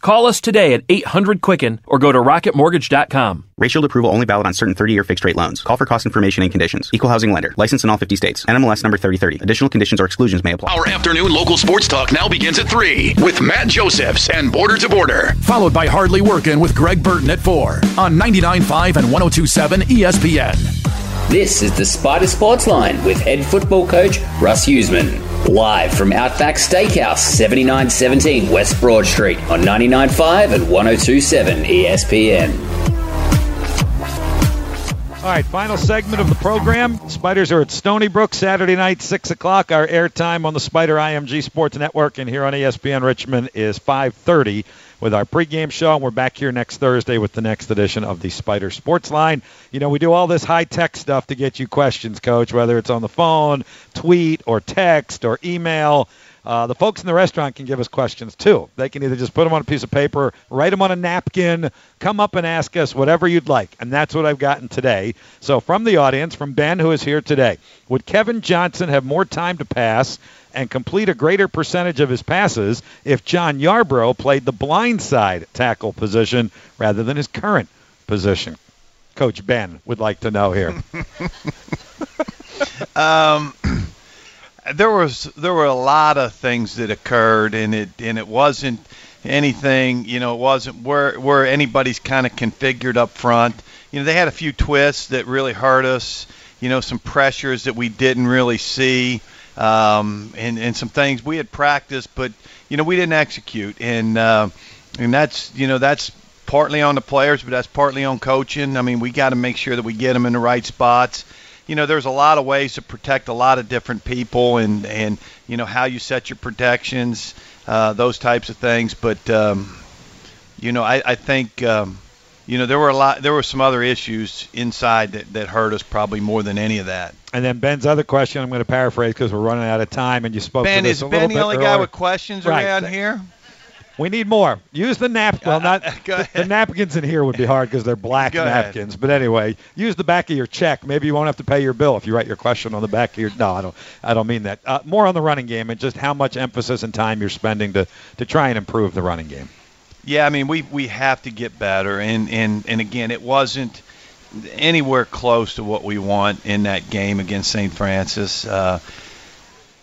Call us today at 800 Quicken or go to rocketmortgage.com. Rate Shield approval only valid on certain 30-year fixed rate loans. Call for cost information and conditions. Equal housing lender. License in all 50 states. NMLS number 3030. Additional conditions or exclusions may apply. Our afternoon local sports talk now begins at 3 with Matt Josephs and Border to Border. Followed by Hardly Working with Greg Burton at 4 on 99.5 and 102.7 ESPN. This is the Spider Sports Line with head football coach Russ Huesman. Live from Outback Steakhouse, 7917 West Broad Street on 99.5 and 102.7 ESPN. All right, final segment of the program. Spiders are at Stony Brook Saturday night, 6 o'clock. Our airtime on the Spider IMG Sports Network and here on ESPN Richmond is 5.30 with our pregame show. And we're back here next Thursday with the next edition of the Spider Sports Line. You know, we do all this high-tech stuff to get you questions, Coach, whether it's on the phone, tweet, or text, or email. Uh, the folks in the restaurant can give us questions too. They can either just put them on a piece of paper, write them on a napkin, come up and ask us whatever you'd like. And that's what I've gotten today. So, from the audience, from Ben, who is here today, would Kevin Johnson have more time to pass and complete a greater percentage of his passes if John Yarbrough played the blind side tackle position rather than his current position? Coach Ben would like to know here. um, there was there were a lot of things that occurred, and it and it wasn't anything. You know, it wasn't where where anybody's kind of configured up front. You know, they had a few twists that really hurt us. You know, some pressures that we didn't really see, um, and and some things we had practiced, but you know we didn't execute, and uh, and that's you know that's partly on the players, but that's partly on coaching. I mean, we got to make sure that we get them in the right spots you know, there's a lot of ways to protect a lot of different people, and and you know how you set your protections, uh, those types of things. But um, you know, I, I think um, you know there were a lot, there were some other issues inside that, that hurt us probably more than any of that. And then Ben's other question, I'm going to paraphrase because we're running out of time, and you spoke ben, to this is a Ben little the only bit guy with questions Right. around here? We need more. Use the nap. Well, not Go the napkins in here would be hard because they're black Go ahead. napkins. But anyway, use the back of your check. Maybe you won't have to pay your bill if you write your question on the back of your. No, I don't. I don't mean that. Uh, more on the running game and just how much emphasis and time you're spending to to try and improve the running game. Yeah, I mean we we have to get better, and and and again, it wasn't anywhere close to what we want in that game against St. Francis. Uh,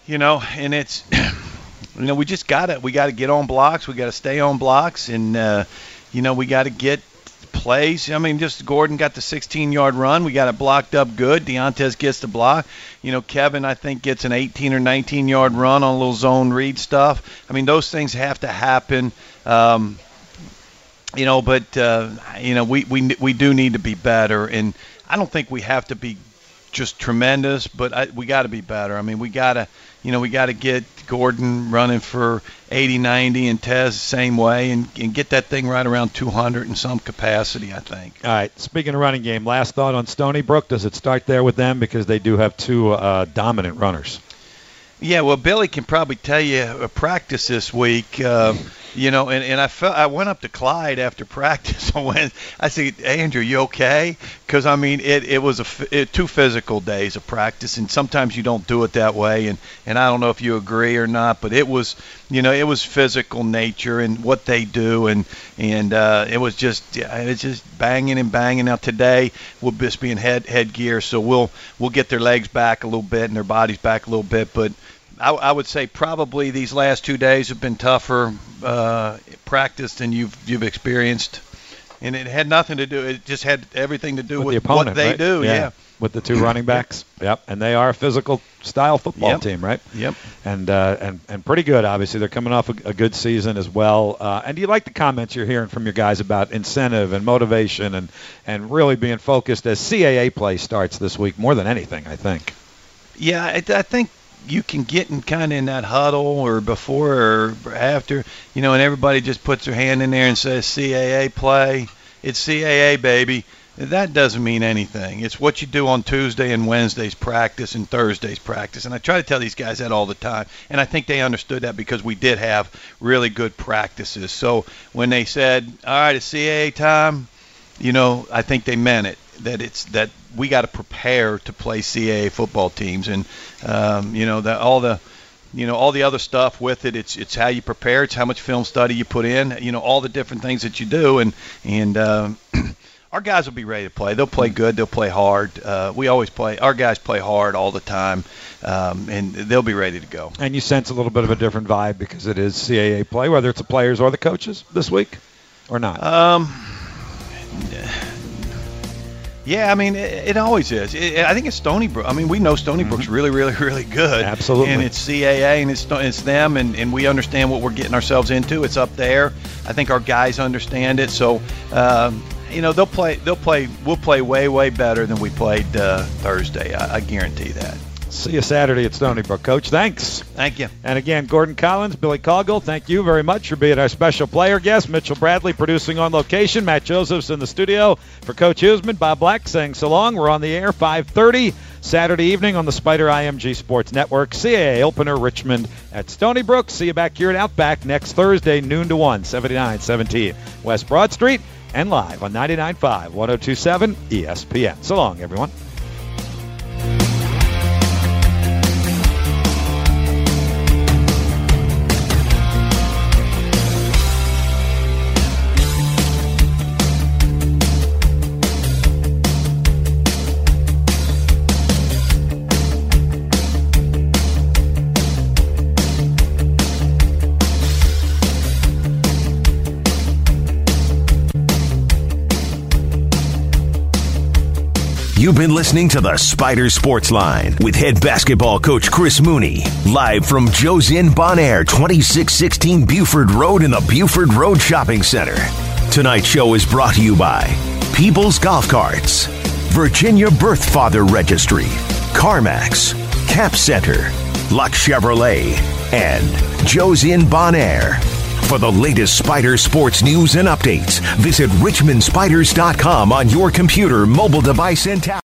you know, and it's you know we just got to we got to get on blocks, we got to stay on blocks, and uh, you know we got to get plays. I mean, just Gordon got the 16-yard run. We got it blocked up good. Deontez gets the block. You know, Kevin I think gets an 18 or 19-yard run on a little zone read stuff. I mean, those things have to happen. Um, you know, but uh, you know, we, we we do need to be better, and I don't think we have to be just tremendous, but I, we got to be better. I mean, we got to, you know, we got to get Gordon running for 80, 90, and Tez the same way, and, and get that thing right around 200 in some capacity. I think. All right. Speaking of running game, last thought on Stony Brook. Does it start there with them because they do have two uh, dominant runners? Yeah, well, Billy can probably tell you a practice this week. Uh, you know, and, and I felt I went up to Clyde after practice. I went. I said, hey, Andrew, you okay? Because I mean, it, it was a it, two physical days of practice, and sometimes you don't do it that way. And and I don't know if you agree or not, but it was, you know, it was physical nature and what they do, and and uh, it was just it's just banging and banging. Now today we'll just be in head headgear, so we'll we'll get their legs back a little bit and their bodies back a little bit, but I, I would say probably these last two days have been tougher uh, practice than you've you've experienced, and it had nothing to do. It just had everything to do with, with the opponent, what they right? do. Yeah. With the two running backs, yep, and they are a physical style football Yep. team, right? Yep. And uh, and and pretty good. Obviously, they're coming off a, a good season as well. Uh, and do you like the comments you're hearing from your guys about incentive and motivation and and really being focused as CAA play starts this week more than anything? I think. Yeah, I, I think you can get in kind of in that huddle or before or after, you know, and everybody just puts their hand in there and says CAA play. It's CAA, baby. That doesn't mean anything. It's what you do on Tuesday and Wednesday's practice and Thursday's practice. And I try to tell these guys that all the time. And I think they understood that because we did have really good practices. So when they said, all right, it's CAA time, you know, I think they meant it. That it's that we got to prepare to play CAA football teams, and um, you know that all the, you know all the other stuff with it. It's it's how you prepare. It's how much film study you put in. You know all the different things that you do, and and um, our guys will be ready to play. They'll play good. They'll play hard. Uh, we always play. Our guys play hard all the time, um, and they'll be ready to go. And you sense a little bit of a different vibe because it is CAA play, whether it's the players or the coaches this week, or not. Um, yeah, I mean, it, it always is. It, I think it's Stony Brook. I mean, we know Stony Brook's really, really, really good. Mm-hmm. Absolutely. And it's CAA, and it's it's them, and, and we understand what we're getting ourselves into. It's up there. I think our guys understand it. So, um, you know, they'll play. They'll play. We'll play way, way better than we played uh, Thursday. I, I guarantee that. See you Saturday at Stony Brook, Coach. Thanks. Thank you. And again, Gordon Collins, Billy Coggle, thank you very much for being our special player guest. Mitchell Bradley producing on location. Matt Josephs in the studio for Coach Huesman. Bob Black saying so long. We're on the air 5:30 Saturday evening on the Spider IMG Sports Network. CAA opener Richmond at Stony Brook. See you back here at Outback next Thursday, noon to 1, 7917 West Broad Street, and live on 99.5, 1027 ESPN. So long, everyone. You've been listening to the Spider Sports Line with head basketball coach Chris Mooney, live from Joe's Inn Bon Air, 2616 Buford Road in the Buford Road Shopping Center. Tonight's show is brought to you by People's Golf Carts, Virginia Birth Father Registry, CarMax, Cap Center, Lux Chevrolet, and Joe's Inn Bon Air. For the latest Spider sports news and updates, visit RichmondSpiders.com on your computer, mobile device, and tablet.